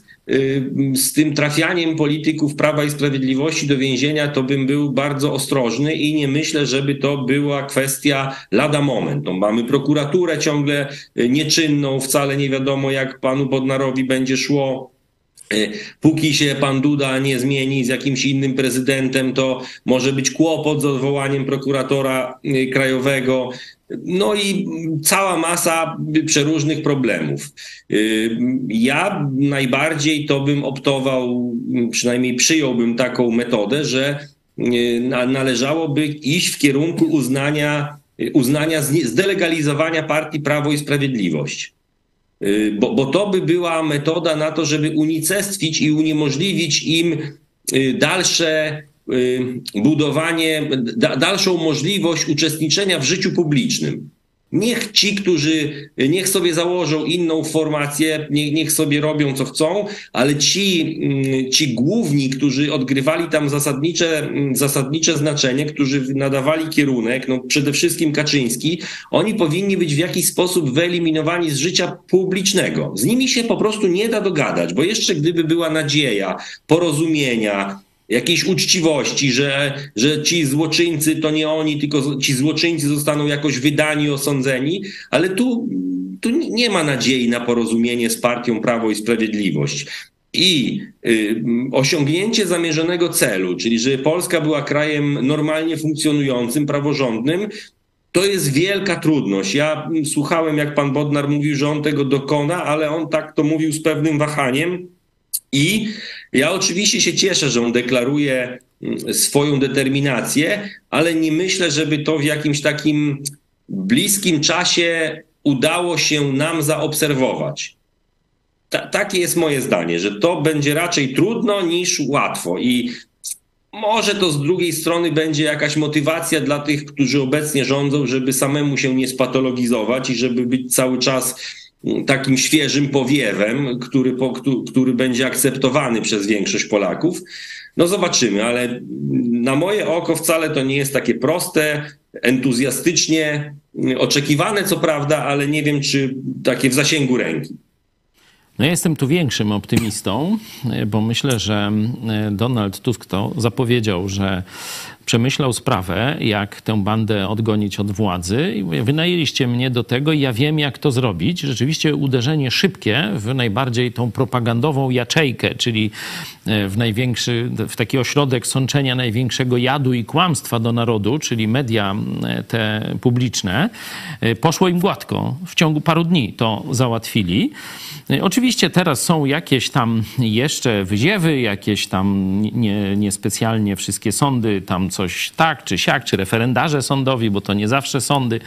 z tym trafianiem polityków Prawa i Sprawiedliwości do więzienia, to bym był bardzo ostrożny i nie myślę, żeby to była kwestia lada moment. No, mamy prokuraturę ciągle y, nieczynną, wcale nie wiadomo, jak panu Bodnarowi będzie szło. Y, póki się pan Duda nie zmieni z jakimś innym prezydentem, to może być kłopot z odwołaniem prokuratora krajowego. No i cała masa przeróżnych problemów. Y, ja najbardziej to bym optował, przynajmniej przyjąłbym taką metodę, że należałoby iść w kierunku uznania, uznania zdelegalizowania partii Prawo i Sprawiedliwość. Y, bo, bo to by była metoda na to, żeby unicestwić i uniemożliwić im dalsze Y, budowanie, da, dalszą możliwość uczestniczenia w życiu publicznym. Niech ci, którzy, niech sobie założą inną formację, niech, niech sobie robią co chcą, ale ci, mm, ci główni, którzy odgrywali tam zasadnicze, mm, zasadnicze znaczenie, którzy nadawali kierunek, no przede wszystkim Kaczyński, oni powinni być w jakiś sposób wyeliminowani z życia publicznego. Z nimi się po prostu nie da dogadać, bo jeszcze gdyby była nadzieja, porozumienia, jakiejś uczciwości, że, że ci złoczyńcy to nie oni, tylko ci złoczyńcy zostaną jakoś wydani, osądzeni, ale tu, tu nie ma nadziei na porozumienie z partią Prawo i Sprawiedliwość. I y, osiągnięcie zamierzonego celu, czyli że Polska była krajem normalnie funkcjonującym, praworządnym, to jest wielka trudność. Ja słuchałem, jak pan Bodnar mówił, że on tego dokona, ale on tak to mówił z pewnym wahaniem. I ja oczywiście się cieszę, że on deklaruje mm, swoją determinację, ale nie myślę, żeby to w jakimś takim bliskim czasie udało się nam zaobserwować. Ta, takie jest moje zdanie, że to będzie raczej trudno niż łatwo. I może to z drugiej strony będzie jakaś motywacja dla tych, którzy obecnie rządzą, żeby samemu się nie spatologizować i żeby być cały czas takim świeżym powiewem, który, który będzie akceptowany przez większość Polaków. No zobaczymy, ale na moje oko wcale to nie jest takie proste, entuzjastycznie oczekiwane, co prawda, ale nie wiem, czy takie w zasięgu ręki. No ja jestem tu większym optymistą, bo myślę, że Donald Tusk to zapowiedział, że przemyślał sprawę, jak tę bandę odgonić od władzy. I wynajęliście mnie do tego i ja wiem, jak to zrobić. Rzeczywiście uderzenie szybkie w najbardziej tą propagandową jaczejkę, czyli e, w największy, w taki ośrodek sączenia największego jadu i kłamstwa do narodu, czyli media e, te publiczne, e, poszło im gładko. W ciągu paru dni to załatwili. Oczywiście teraz są jakieś tam jeszcze wyziewy, jakieś tam nie, niespecjalnie wszystkie sądy tam coś tak czy siak, czy referendarze sądowi, bo to nie zawsze sądy.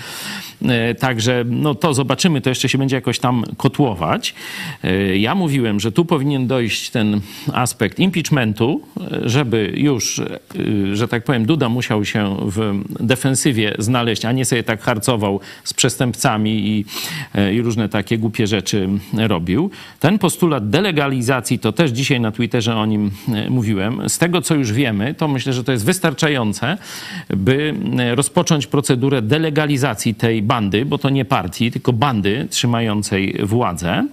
E, także no to zobaczymy, to jeszcze się będzie jakoś tam kotłować. E, ja mówiłem, że tu powinien dojść ten aspekt impeachmentu, e, żeby już, że tak powiem, Duda musiał się w defensywie znaleźć, a nie sobie tak harcował z przestępcami i, i różne takie głupie rzeczy robił. Ten postulat delegalizacji, to też dzisiaj na Twitterze o nim mówiłem. Z tego, co już wiemy, to myślę, że to jest wystarczające, by rozpocząć procedurę delegalizacji tej bandy, bo to nie partii, tylko bandy trzymającej władzę.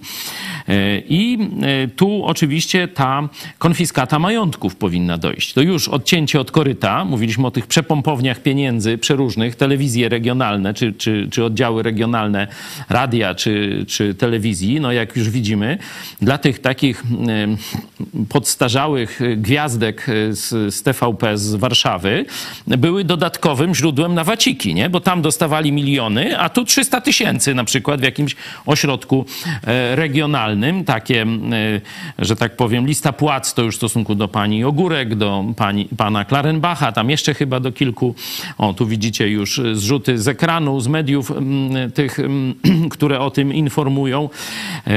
E, I e, tu oczywiście ta konfiskata majątków powinna dojść. To już odcięcie od koryta, mówiliśmy o tych przepompowniach pieniędzy przeróżnych, telewizje regionalne, czy, czy, czy oddziały regionalne radia, czy, czy telewizji, no jak już widzimy, dla tych takich e, podstarzałych gwiazdek z, z TVP z Warszawy były dodatkowym źródłem na waciki, nie? bo tam dostawali miliony, a tu 300 tysięcy na przykład w jakimś ośrodku regionalnym. Takie, że tak powiem, lista płac to już w stosunku do pani Ogórek, do pani, pana Klarenbacha, tam jeszcze chyba do kilku. O, tu widzicie już zrzuty z ekranu, z mediów tych, które o tym informują.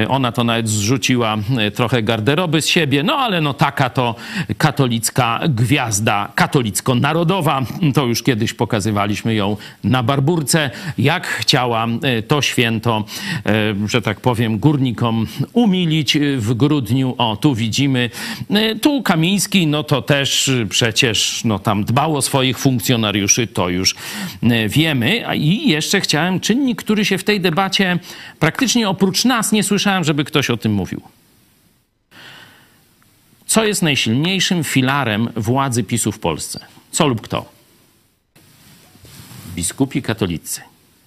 Ona to nawet zrzuciła trochę garderoby z siebie, no ale no taka to katolicka gwiazda, katolicko-narodowa. To już kiedyś pokazywaliśmy ją na Barburce, jak chciała e, to święto, e, że tak powiem, górnikom umilić w grudniu. O, tu widzimy. E, tu Kamiński, no to też przecież no, tam dbał o swoich funkcjonariuszy, to już wiemy. I jeszcze chciałem czynnik, który się w tej debacie praktycznie oprócz nas nie słyszałem, żeby ktoś o tym mówił. Co jest najsilniejszym filarem władzy PiSu w Polsce? Co lub kto? Biskupi katolicy.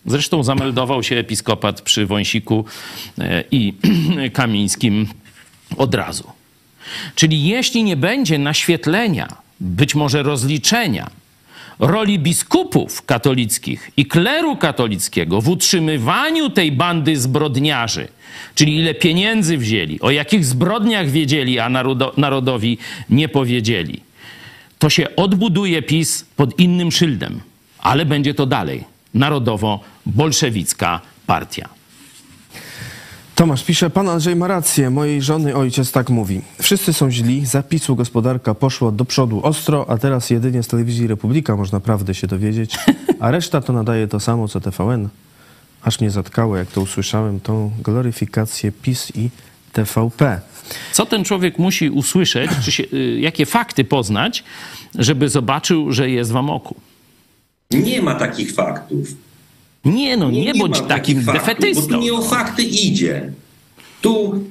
Zresztą zameldował się episkopat przy Wąsiku e, i Kamińskim od razu. Czyli jeśli nie będzie naświetlenia, być może rozliczenia roli biskupów katolickich i kleru katolickiego w utrzymywaniu tej bandy zbrodniarzy, czyli ile pieniędzy wzięli, o jakich zbrodniach wiedzieli, a narodowi nie powiedzieli, się odbuduje PiS pod innym szyldem, ale będzie to dalej narodowo-bolszewicka partia. Tomasz pisze, pan Andrzej ma rację, mojej żony ojciec tak mówi. Wszyscy są źli, zapisu gospodarka poszła do przodu ostro, a teraz jedynie z telewizji Republika można prawdę się dowiedzieć, a reszta to nadaje to samo co TVN aż mnie zatkało, jak to usłyszałem, tą gloryfikację PiS i TVP. Co ten człowiek musi usłyszeć, czy się, y, jakie fakty poznać, żeby zobaczył, że jest w amoku? Nie ma takich faktów. Nie, no nie, nie bądź takim faktów, defetystą. Bo tu nie o fakty idzie. Tu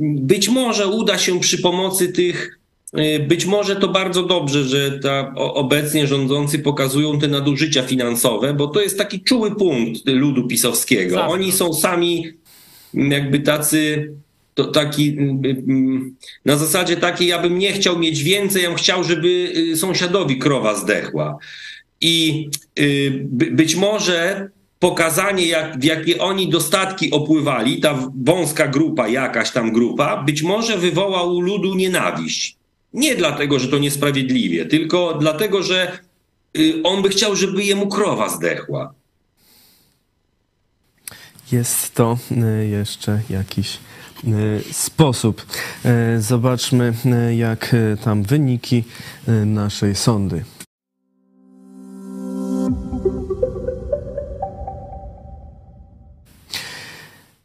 być może uda się przy pomocy tych y, być może to bardzo dobrze, że ta obecnie rządzący pokazują te nadużycia finansowe, bo to jest taki czuły punkt ludu pisowskiego. Oni są sami jakby tacy to taki na zasadzie takiej, ja bym nie chciał mieć więcej, ja bym chciał, żeby y, sąsiadowi krowa zdechła. I y, być może pokazanie, jak, w jakie oni dostatki opływali, ta wąska grupa, jakaś tam grupa, być może wywoła u ludu nienawiść. Nie dlatego, że to niesprawiedliwie, tylko dlatego, że y, on by chciał, żeby jemu krowa zdechła. Jest to jeszcze jakiś sposób. Zobaczmy, jak tam wyniki naszej sądy.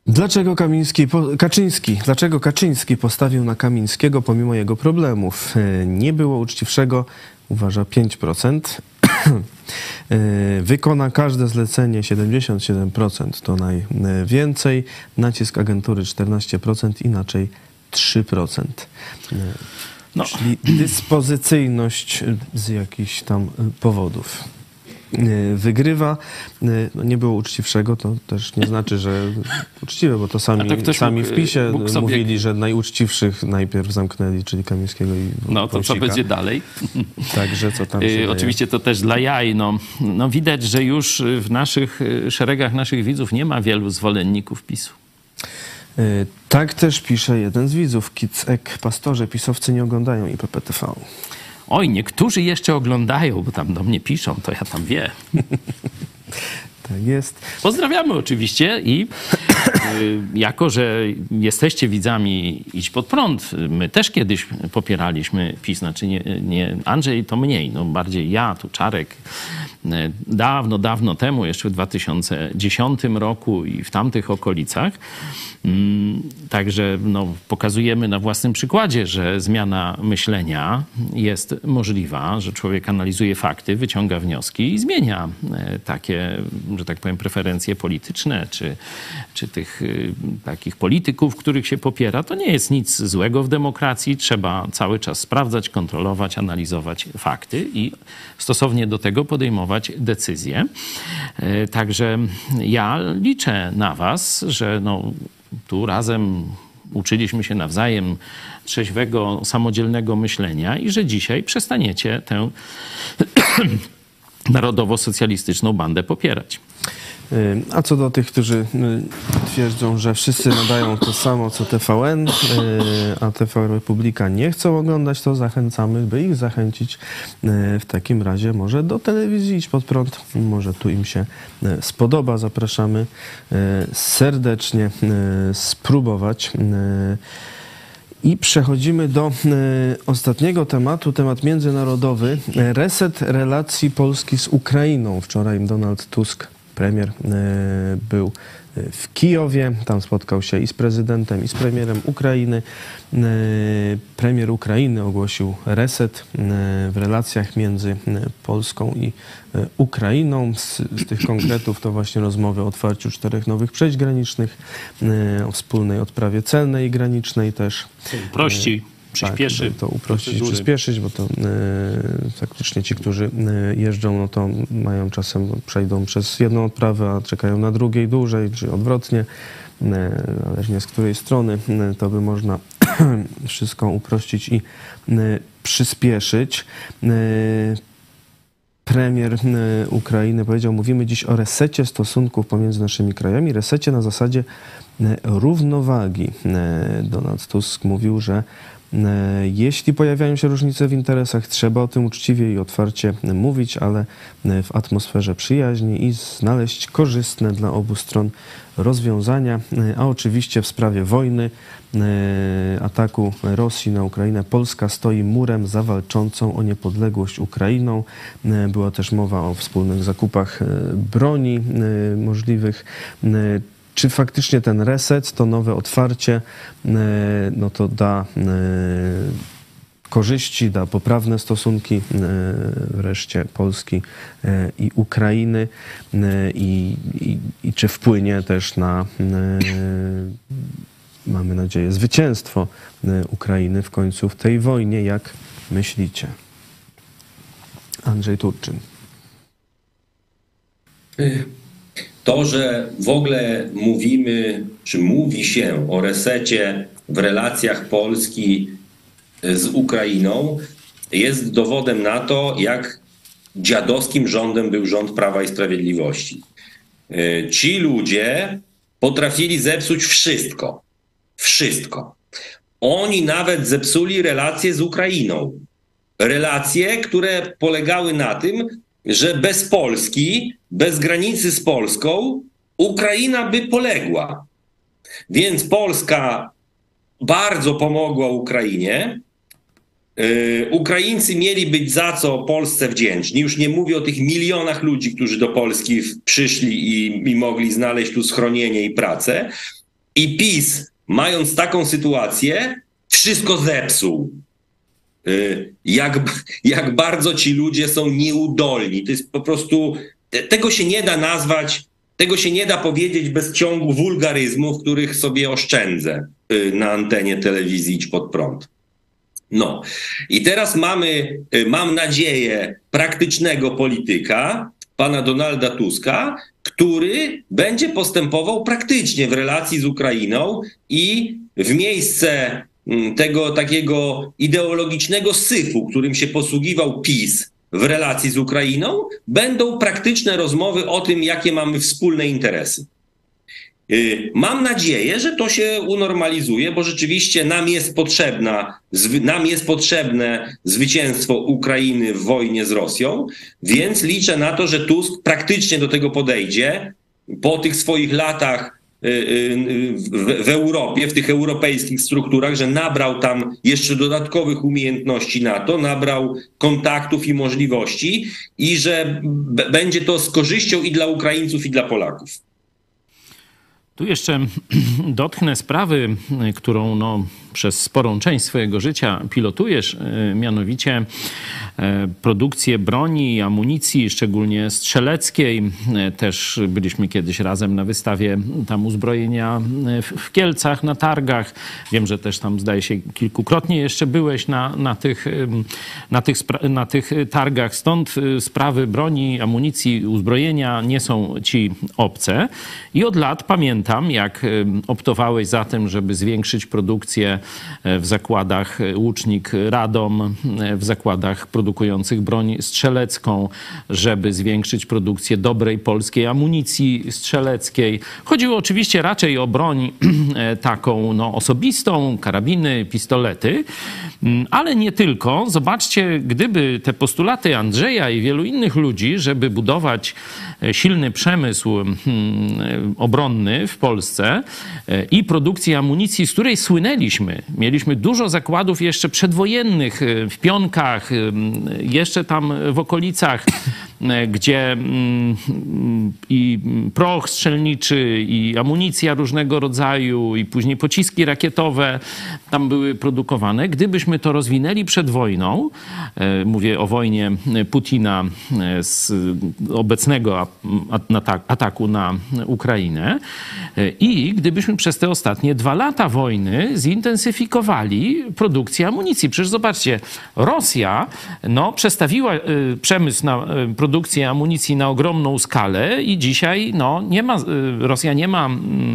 Dlaczego Kamiński, Kaczyński, dlaczego Kaczyński postawił na Kamińskiego pomimo jego problemów? Nie było uczciwszego, uważa 5%. Wykona każde zlecenie 77%, to najwięcej. Nacisk agentury 14%, inaczej 3%. No. Czyli dyspozycyjność z jakichś tam powodów wygrywa. No nie było uczciwszego, to też nie znaczy, że uczciwe, bo to sami, sami w PiSie sobie... mówili, że najuczciwszych najpierw zamknęli, czyli Kamińskiego i No to Wąsika. co będzie dalej? Także co tam się? Oczywiście to też dla jaj. No, no widać, że już w naszych szeregach naszych widzów nie ma wielu zwolenników PiSu. Tak też pisze jeden z widzów, Kicek. Pastorze, pisowcy nie oglądają IPPTV. Oj, niektórzy jeszcze oglądają, bo tam do mnie piszą, to ja tam wie. tak jest. Pozdrawiamy oczywiście i y, jako, że jesteście widzami Idź Pod Prąd, my też kiedyś popieraliśmy PiS, znaczy nie, nie Andrzej to mniej, no bardziej ja, tu Czarek, dawno, dawno temu, jeszcze w 2010 roku i w tamtych okolicach. Także no, pokazujemy na własnym przykładzie, że zmiana myślenia jest możliwa, że człowiek analizuje fakty, wyciąga wnioski i zmienia takie, że tak powiem, preferencje polityczne, czy, czy tych takich polityków, których się popiera. To nie jest nic złego w demokracji. Trzeba cały czas sprawdzać, kontrolować, analizować fakty i stosownie do tego podejmować decyzje. Także ja liczę na Was, że no, tu razem uczyliśmy się nawzajem trzeźwego, samodzielnego myślenia i że dzisiaj przestaniecie tę narodowo-socjalistyczną bandę popierać. A co do tych, którzy twierdzą, że wszyscy nadają to samo co TVN, a TV Republika nie chcą oglądać, to zachęcamy, by ich zachęcić w takim razie może do telewizji Idź Pod Prąd. Może tu im się spodoba. Zapraszamy serdecznie spróbować. I przechodzimy do ostatniego tematu, temat międzynarodowy. Reset relacji Polski z Ukrainą. Wczoraj Donald Tusk, premier, e, był w Kijowie. Tam spotkał się i z prezydentem, i z premierem Ukrainy. Premier Ukrainy ogłosił reset w relacjach między Polską i Ukrainą. Z, z tych konkretów to właśnie rozmowy o otwarciu czterech nowych przejść granicznych, o wspólnej odprawie celnej i granicznej też. Prościej przyspieszy. Tak, to uprościć procedury. przyspieszyć, bo to e, faktycznie ci, którzy e, jeżdżą, no to mają czasem, przejdą przez jedną odprawę, a czekają na drugiej dłużej, czy odwrotnie, e, zależnie z której strony, to by można wszystko uprościć i przyspieszyć. Premier Ukrainy powiedział, mówimy dziś o resecie stosunków pomiędzy naszymi krajami, resecie na zasadzie równowagi. Donald Tusk mówił, że Jeśli pojawiają się różnice w interesach, trzeba o tym uczciwie i otwarcie mówić, ale w atmosferze przyjaźni i znaleźć korzystne dla obu stron rozwiązania. A oczywiście w sprawie wojny, ataku Rosji na Ukrainę, Polska stoi murem za walczącą o niepodległość Ukrainą. Była też mowa o wspólnych zakupach broni możliwych czy faktycznie ten reset, to nowe otwarcie, e, no to da e, korzyści, da poprawne stosunki e, wreszcie Polski i Ukrainy i, i, i czy wpłynie też na, mamy nadzieję, zwycięstwo Ukrainy w końcu w tej wojnie, jak myślicie? Andrzej Turczyn. To, że w ogóle mówimy, czy mówi się o resecie w relacjach Polski z Ukrainą, jest dowodem na to, jak dziadowskim rządem był rząd Prawa i Sprawiedliwości. E, ci ludzie potrafili zepsuć wszystko. Wszystko. Oni nawet zepsuli relacje z Ukrainą. Relacje, które polegały na tym, że bez Polski, bez granicy z Polską, Ukraina by poległa. Więc Polska bardzo pomogła Ukrainie. Yy, Ukraińcy mieli być za co Polsce wdzięczni. Już nie mówię o tych milionach ludzi, którzy do Polski przyszli i, i mogli znaleźć tu schronienie i pracę. I PiS, mając taką sytuację, wszystko zepsuł. Y, jak, jak bardzo ci ludzie są nieudolni. To jest po prostu, tego się nie da nazwać, tego się nie da powiedzieć bez ciągu wulgaryzmów, których sobie oszczędzę y, na antenie telewizji Idź Pod Prąd. No i teraz mamy, y, mam nadzieję, praktycznego polityka, pana Donalda Tuska, który będzie postępował praktycznie w relacji z Ukrainą i w miejsce Mm, tego takiego ideologicznego syfu, którym się posługiwał PiS w relacji z Ukrainą, będą praktyczne rozmowy o tym, jakie mamy wspólne interesy. Y, mam nadzieję, że to się unormalizuje, bo rzeczywiście nam jest, potrzebna, nam jest potrzebne zwycięstwo Ukrainy w wojnie z Rosją, więc liczę na to, że Tusk praktycznie do tego podejdzie po tych swoich latach w, w Europie, w tych europejskich strukturach, że nabrał tam jeszcze dodatkowych umiejętności na to, nabrał kontaktów i możliwości i że będzie to z korzyścią i dla Ukraińców, i dla Polaków. Tu jeszcze dotknę sprawy, którą no, przez sporą część swojego życia pilotujesz, y, mianowicie E, produkcję broni amunicji, szczególnie strzeleckiej. E, też byliśmy kiedyś razem na wystawie tam uzbrojenia e, w Kielcach, na targach. Wiem, że też tam zdaje się kilkukrotnie jeszcze byłeś na, na, tych, na, tych, na tych targach. Stąd sprawy broni, amunicji, uzbrojenia nie są ci obce. I od lat pamiętam, jak optowałeś za tym, żeby zwiększyć produkcję w zakładach Łucznik Radom, w zakładach produkujących broń strzelecką, żeby zwiększyć produkcję dobrej polskiej amunicji strzeleckiej. Chodziło oczywiście raczej o broń taką no, osobistą, karabiny, pistolety, mm, ale nie tylko. Zobaczcie, gdyby te postulaty Andrzeja i wielu innych ludzi, żeby budować e, silny przemysł hmm, obronny w Polsce e, i produkcję amunicji, z której słynęliśmy. Mieliśmy dużo zakładów jeszcze przedwojennych e, w Pionkach, jeszcze tam w okolicach, gdzie mm, i proch strzelniczy, i amunicja różnego rodzaju, i później pociski rakietowe tam były produkowane. Gdybyśmy to rozwinęli przed wojną, e, mówię o wojnie Putina e, z obecnego ataku na Ukrainę, e, i gdybyśmy przez te ostatnie dwa lata wojny zintensyfikowali produkcję amunicji. Przecież zobaczcie, Rosja no, przestawiła przemysł na produkcję amunicji na ogromną skalę i dzisiaj no, nie ma, Rosja nie ma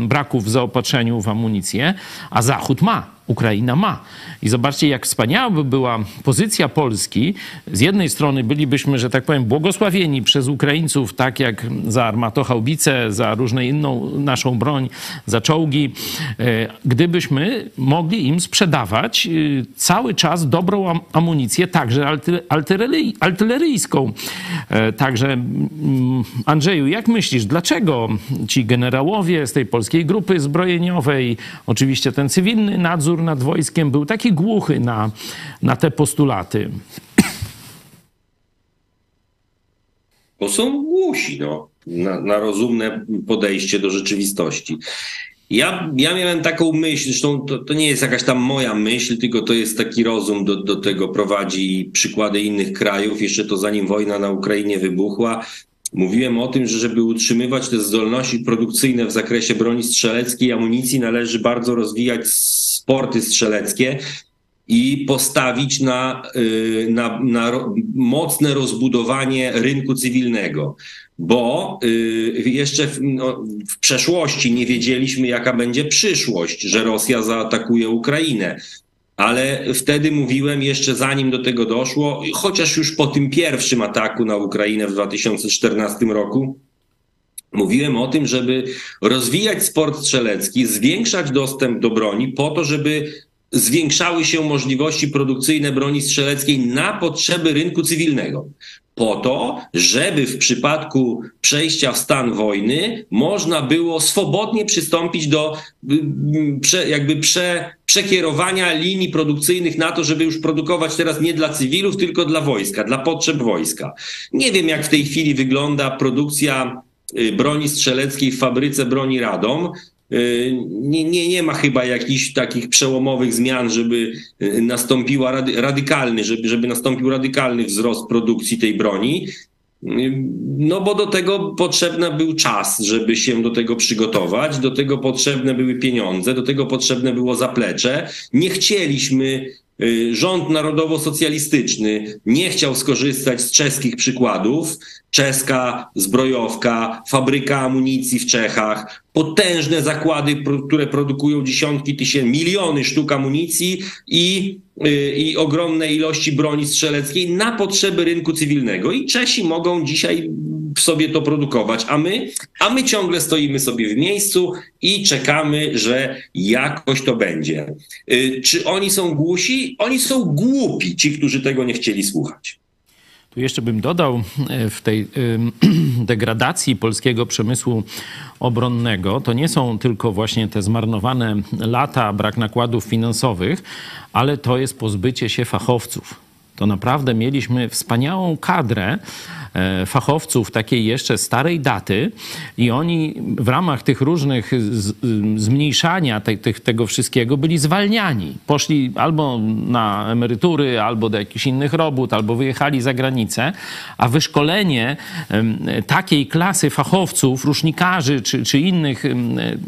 braków w zaopatrzeniu w amunicję, a Zachód ma. Ukraina ma. I zobaczcie, jak wspaniała by była pozycja Polski. Z jednej strony bylibyśmy, że tak powiem, błogosławieni przez Ukraińców, tak jak za armatochałbice, za różne inną naszą broń, za czołgi, e, gdybyśmy mogli im sprzedawać e, cały czas dobrą amunicję, także artyleryjską. E, także mm, Andrzeju, jak myślisz, dlaczego ci generałowie z tej polskiej grupy zbrojeniowej, oczywiście ten cywilny nadzór nad wojskiem był taki głuchy na, na te postulaty? Bo są głusi no, na, na rozumne podejście do rzeczywistości. Ja, ja miałem taką myśl, zresztą to, to, nie jest jakaś tam moja myśl, tylko to jest taki rozum, do, do tego prowadzi przykłady innych krajów. Jeszcze to zanim wojna na Ukrainie wybuchła, mówiłem o tym, że żeby utrzymywać te zdolności produkcyjne w zakresie broni strzeleckiej i amunicji, należy bardzo rozwijać sporty strzeleckie i postawić na, y, na, na mocne rozbudowanie rynku cywilnego bo y, jeszcze w, no, w, przeszłości nie wiedzieliśmy, jaka będzie przyszłość, że Rosja zaatakuje Ukrainę. Ale wtedy mówiłem, jeszcze zanim do tego doszło, chociaż już po tym pierwszym ataku na Ukrainę w 2014 roku, mówiłem o tym, żeby rozwijać sport strzelecki, zwiększać dostęp do broni, po to, żeby zwiększały się możliwości produkcyjne broni strzeleckiej na potrzeby rynku cywilnego po to, żeby w przypadku przejścia w stan wojny można było swobodnie przystąpić do y, jakby prze, przekierowania linii produkcyjnych na to, żeby już produkować teraz nie dla cywilów, tylko dla wojska, dla potrzeb wojska. Nie wiem, jak w tej chwili wygląda produkcja y, broni strzeleckiej w fabryce broni Radom. Y, nie, nie, nie ma chyba jakichś takich przełomowych zmian, żeby y, nastąpiła rady, radykalny, żeby, żeby nastąpił radykalny wzrost produkcji tej broni. Y, no bo do tego potrzebny był czas, żeby się do tego przygotować, do tego potrzebne były pieniądze, do tego potrzebne było zaplecze. Nie chcieliśmy Rząd narodowo-socjalistyczny nie chciał skorzystać z czeskich przykładów. Czeska zbrojowka, fabryka amunicji w Czechach, potężne zakłady, które produkują dziesiątki tysięcy, miliony sztuk amunicji i, y, i ogromne ilości broni strzeleckiej na potrzeby rynku cywilnego. I Czesi mogą dzisiaj sobie to produkować, a my, a my ciągle stoimy sobie w miejscu i czekamy, że jakoś to będzie. Y, czy oni są głusi? Oni są głupi, ci, którzy tego nie chcieli słuchać. Tu jeszcze bym dodał e, w tej degradacji polskiego przemysłu obronnego, to nie są tylko właśnie te zmarnowane lata, brak nakładów finansowych, ale to jest pozbycie się fachowców. To naprawdę mieliśmy wspaniałą kadrę fachowców takiej jeszcze starej daty i oni w ramach tych różnych zmniejszania te, te, tego wszystkiego byli zwalniani. Poszli albo na emerytury, albo do jakichś innych robót, albo wyjechali za granicę, a wyszkolenie takiej klasy fachowców, rusznikarzy czy, czy innych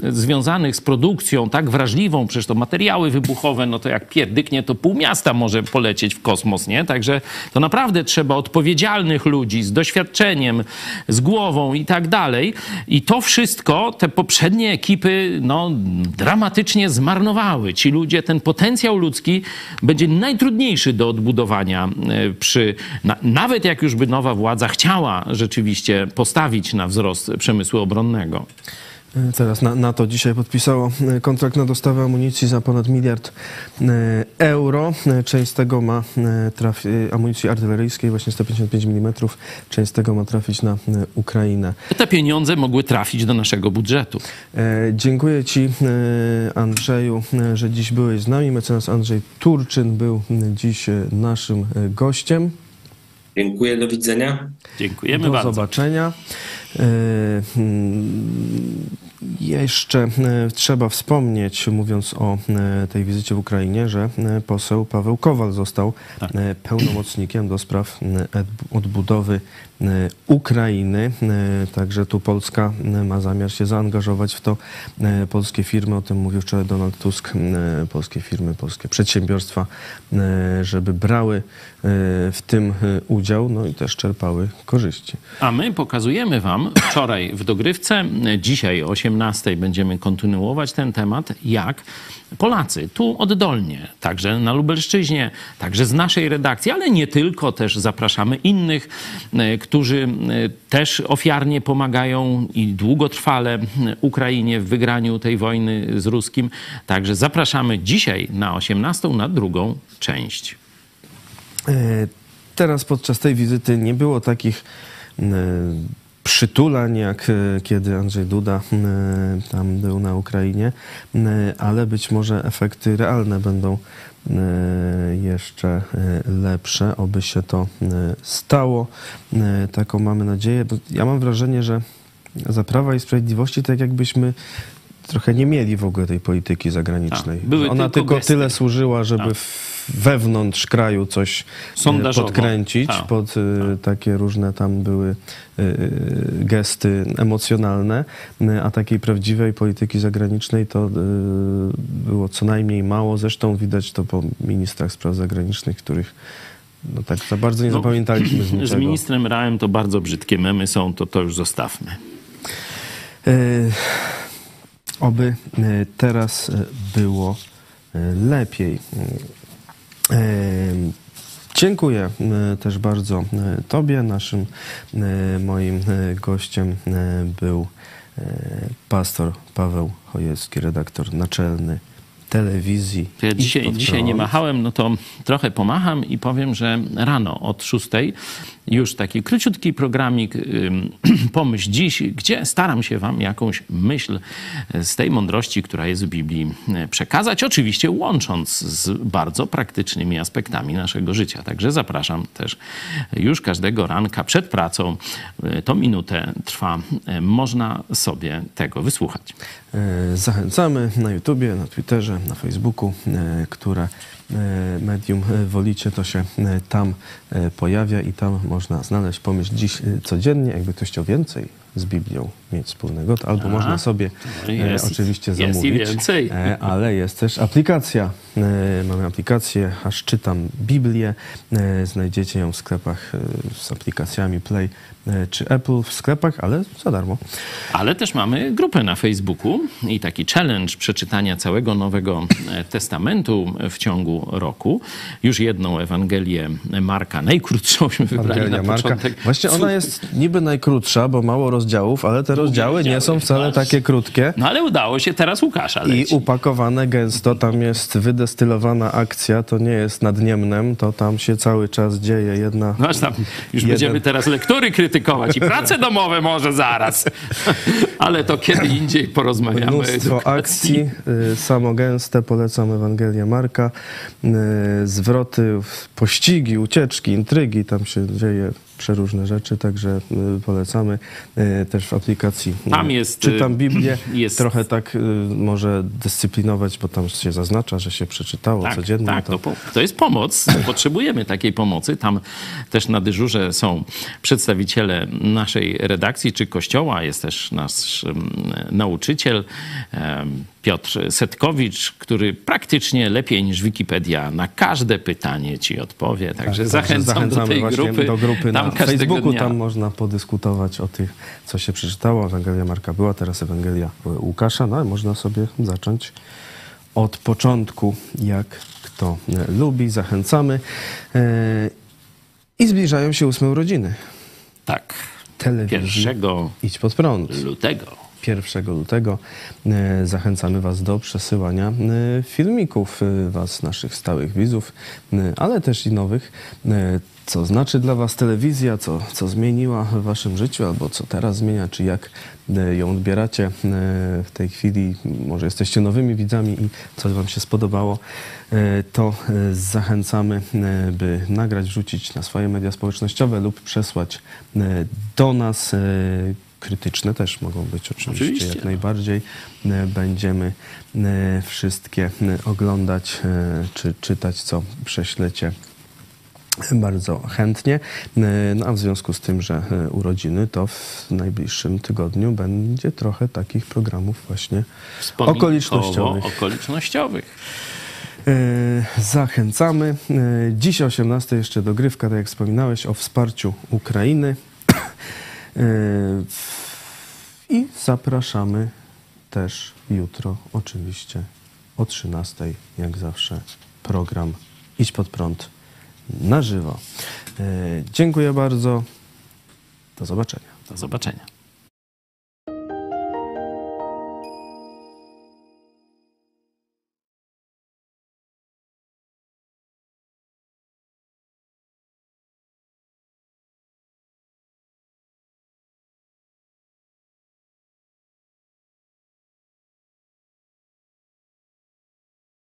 związanych z produkcją tak wrażliwą, przecież to materiały wybuchowe, no to jak pierdyknie, to pół miasta może polecieć w kosmos, nie? Także to naprawdę trzeba odpowiedzialnych ludzi z doświadczeniem, z głową i tak dalej. I to wszystko te poprzednie ekipy no, dramatycznie zmarnowały. Ci ludzie, ten potencjał ludzki będzie najtrudniejszy do odbudowania e, przy, na, nawet jak już by nowa władza chciała rzeczywiście postawić na wzrost przemysłu obronnego. Teraz NATO dzisiaj podpisało e, kontrakt na dostawę amunicji za ponad miliard e, euro. E, część z tego ma trafić, amunicji artyleryjskiej, właśnie 155 mm, część z tego ma trafić na Ukrainę. Te pieniądze mogły trafić do naszego budżetu. Dziękuję Ci, Andrzeju, że dziś byłeś z nami. Mecenas Andrzej Turczyn był dziś naszym gościem. Dziękuję, do widzenia. Dziękujemy do bardzo. Do zobaczenia. Hmm, jeszcze e, trzeba wspomnieć, mówiąc o e, tej wizycie w Ukrainie, że e, poseł Paweł Kowal został tak. pełnomocnikiem do spraw odbudowy Ukrainy. Także tu Polska ma zamiar się zaangażować w to. Polskie firmy, o tym mówił wczoraj Donald Tusk, polskie firmy, polskie przedsiębiorstwa, żeby brały w tym udział, no i też czerpały korzyści. A my pokazujemy Wam wczoraj w dogrywce, dzisiaj o 18 będziemy kontynuować ten temat, jak Polacy tu oddolnie, także na Lubelszczyźnie, także z naszej redakcji, ale nie tylko, też zapraszamy innych, e, którzy e, też ofiarnie pomagają i długotrwale Ukrainie w wygraniu tej wojny z Ruskim. Także zapraszamy dzisiaj na 18 na drugą część. E, teraz podczas tej wizyty nie było takich przytulań, jak e, kiedy Andrzej Duda e, tam był na Ukrainie, e, ale być może efekty realne będą jeszcze lepsze, oby się to stało. Taką mamy nadzieję. Ja mam wrażenie, że za Prawa i Sprawiedliwości tak jakbyśmy trochę nie mieli w ogóle tej polityki zagranicznej. A, Ona tylko, tylko tyle służyła, żeby wewnątrz kraju coś Sondażowo. podkręcić, A. pod y, takie różne tam były y, gesty emocjonalne, a takiej prawdziwej polityki zagranicznej to było co najmniej mało. Zresztą widać to po ministrach spraw zagranicznych, których no tak za bardzo nie no, zapamiętaliśmy z niczego. Z ministrem Rałem to bardzo brzydkie memy są, to to już zostawmy. Oby teraz było lepiej. Dziękuję też bardzo Tobie. Naszym moim gościem był pastor Paweł Chojecki, redaktor naczelny telewizji. Ja dzisiaj, dzisiaj nie machałem, no to trochę pomacham i powiem, że rano od 6 już taki króciutki programik Pomyśl Dziś, gdzie staram się wam jakąś myśl z tej mądrości, która jest w Biblii e, przekazać, oczywiście łącząc z bardzo praktycznymi aspektami naszego życia. Także zapraszam też już każdego ranka przed pracą. E, to minutę trwa. E, można sobie tego wysłuchać. Zachęcamy na YouTubie, na Twitterze, na Facebooku, które medium e, wolicie, to się e, tam pojawia i tam można znaleźć pomysł dziś codziennie. Jakby ktoś chciał więcej z Biblią mieć wspólnego, to albo A, można sobie jest, oczywiście zamówić. Jest i więcej. ale jest też aplikacja. mamy aplikację, aż czytam Biblię. znajdziecie ją w sklepach z aplikacjami Play E, czy Apple w sklepach, ale za darmo. Ale też mamy grupę na Facebooku i taki challenge przeczytania całego Nowego e, Testamentu w ciągu roku. Już jedną Ewangelię Marka, najkrótszą wybrali Ewangelia na początek. Marka. Właśnie ona jest niby najkrótsza, bo mało rozdziałów, ale te rozdziały nie są wcale takie krótkie. No ale udało się teraz Łukasza leci. I upakowane gęsto, tam jest wydestylowana akcja, to nie jest nad Niemnem, to tam się cały czas dzieje jedna... No aż tam już jeden... będziemy teraz lektury krytykować krytykować i prace domowe może zaraz, ale to kiedy indziej porozmawiamy. Mnóstwo akcji, y, samogęste, polecam Ewangelię Marka, y, zwroty, pościgi, ucieczki, intrygi, tam się dzieje przeróżne rzeczy, także y, polecamy też w aplikacji. Tam jest. Czytam Biblię, jest. trochę tak może dyscyplinować, bo tam się zaznacza, że się przeczytało tak, codziennie. Tak, to... To, to jest pomoc. Potrzebujemy takiej pomocy. Tam też na dyżurze są przedstawiciele naszej redakcji czy kościoła, jest też nasz nauczyciel. Piotr Setkowicz, który praktycznie lepiej niż Wikipedia na każde pytanie ci odpowie. Także tak, zachęcam do tej grupy. Do grupy tam na Facebooku, dnia. tam można podyskutować o tych, co się przeczytało. Ewangelia Marka była, teraz Ewangelia Łukasza. No, można sobie zacząć od początku, jak kto lubi. Zachęcamy. E, I zbliżają się ósme urodziny. Tak. Telewizji. Pierwszego Idź pod prąd. lutego. 1 lutego. E, zachęcamy Was do przesyłania e, filmików e, Was, naszych stałych widzów, ale też i nowych. Co znaczy dla Was telewizja, co, co zmieniła w Waszym życiu, albo co teraz zmienia, czy jak ją odbieracie w tej chwili. Może jesteście nowymi widzami i coś Wam się spodobało, to zachęcamy, by nagrać, wrzucić na swoje media społecznościowe lub przesłać do nas krytyczne też mogą być oczywiście, oczywiście. jak najbardziej. E, będziemy e, wszystkie e, oglądać czy czytać, co prześlecie bardzo chętnie. No a w związku z tym, że urodziny, to w najbliższym tygodniu będzie trochę takich programów właśnie okolicznościowych. okolicznościowych. Zachęcamy. Dziś o 18 jeszcze dogrywka, tak jak wspominałeś, o wsparciu Ukrainy. I zapraszamy też jutro, oczywiście o 13, jak zawsze, program Idź pod prąd na żywo. E, dziękuję bardzo. Do zobaczenia. Do zobaczenia.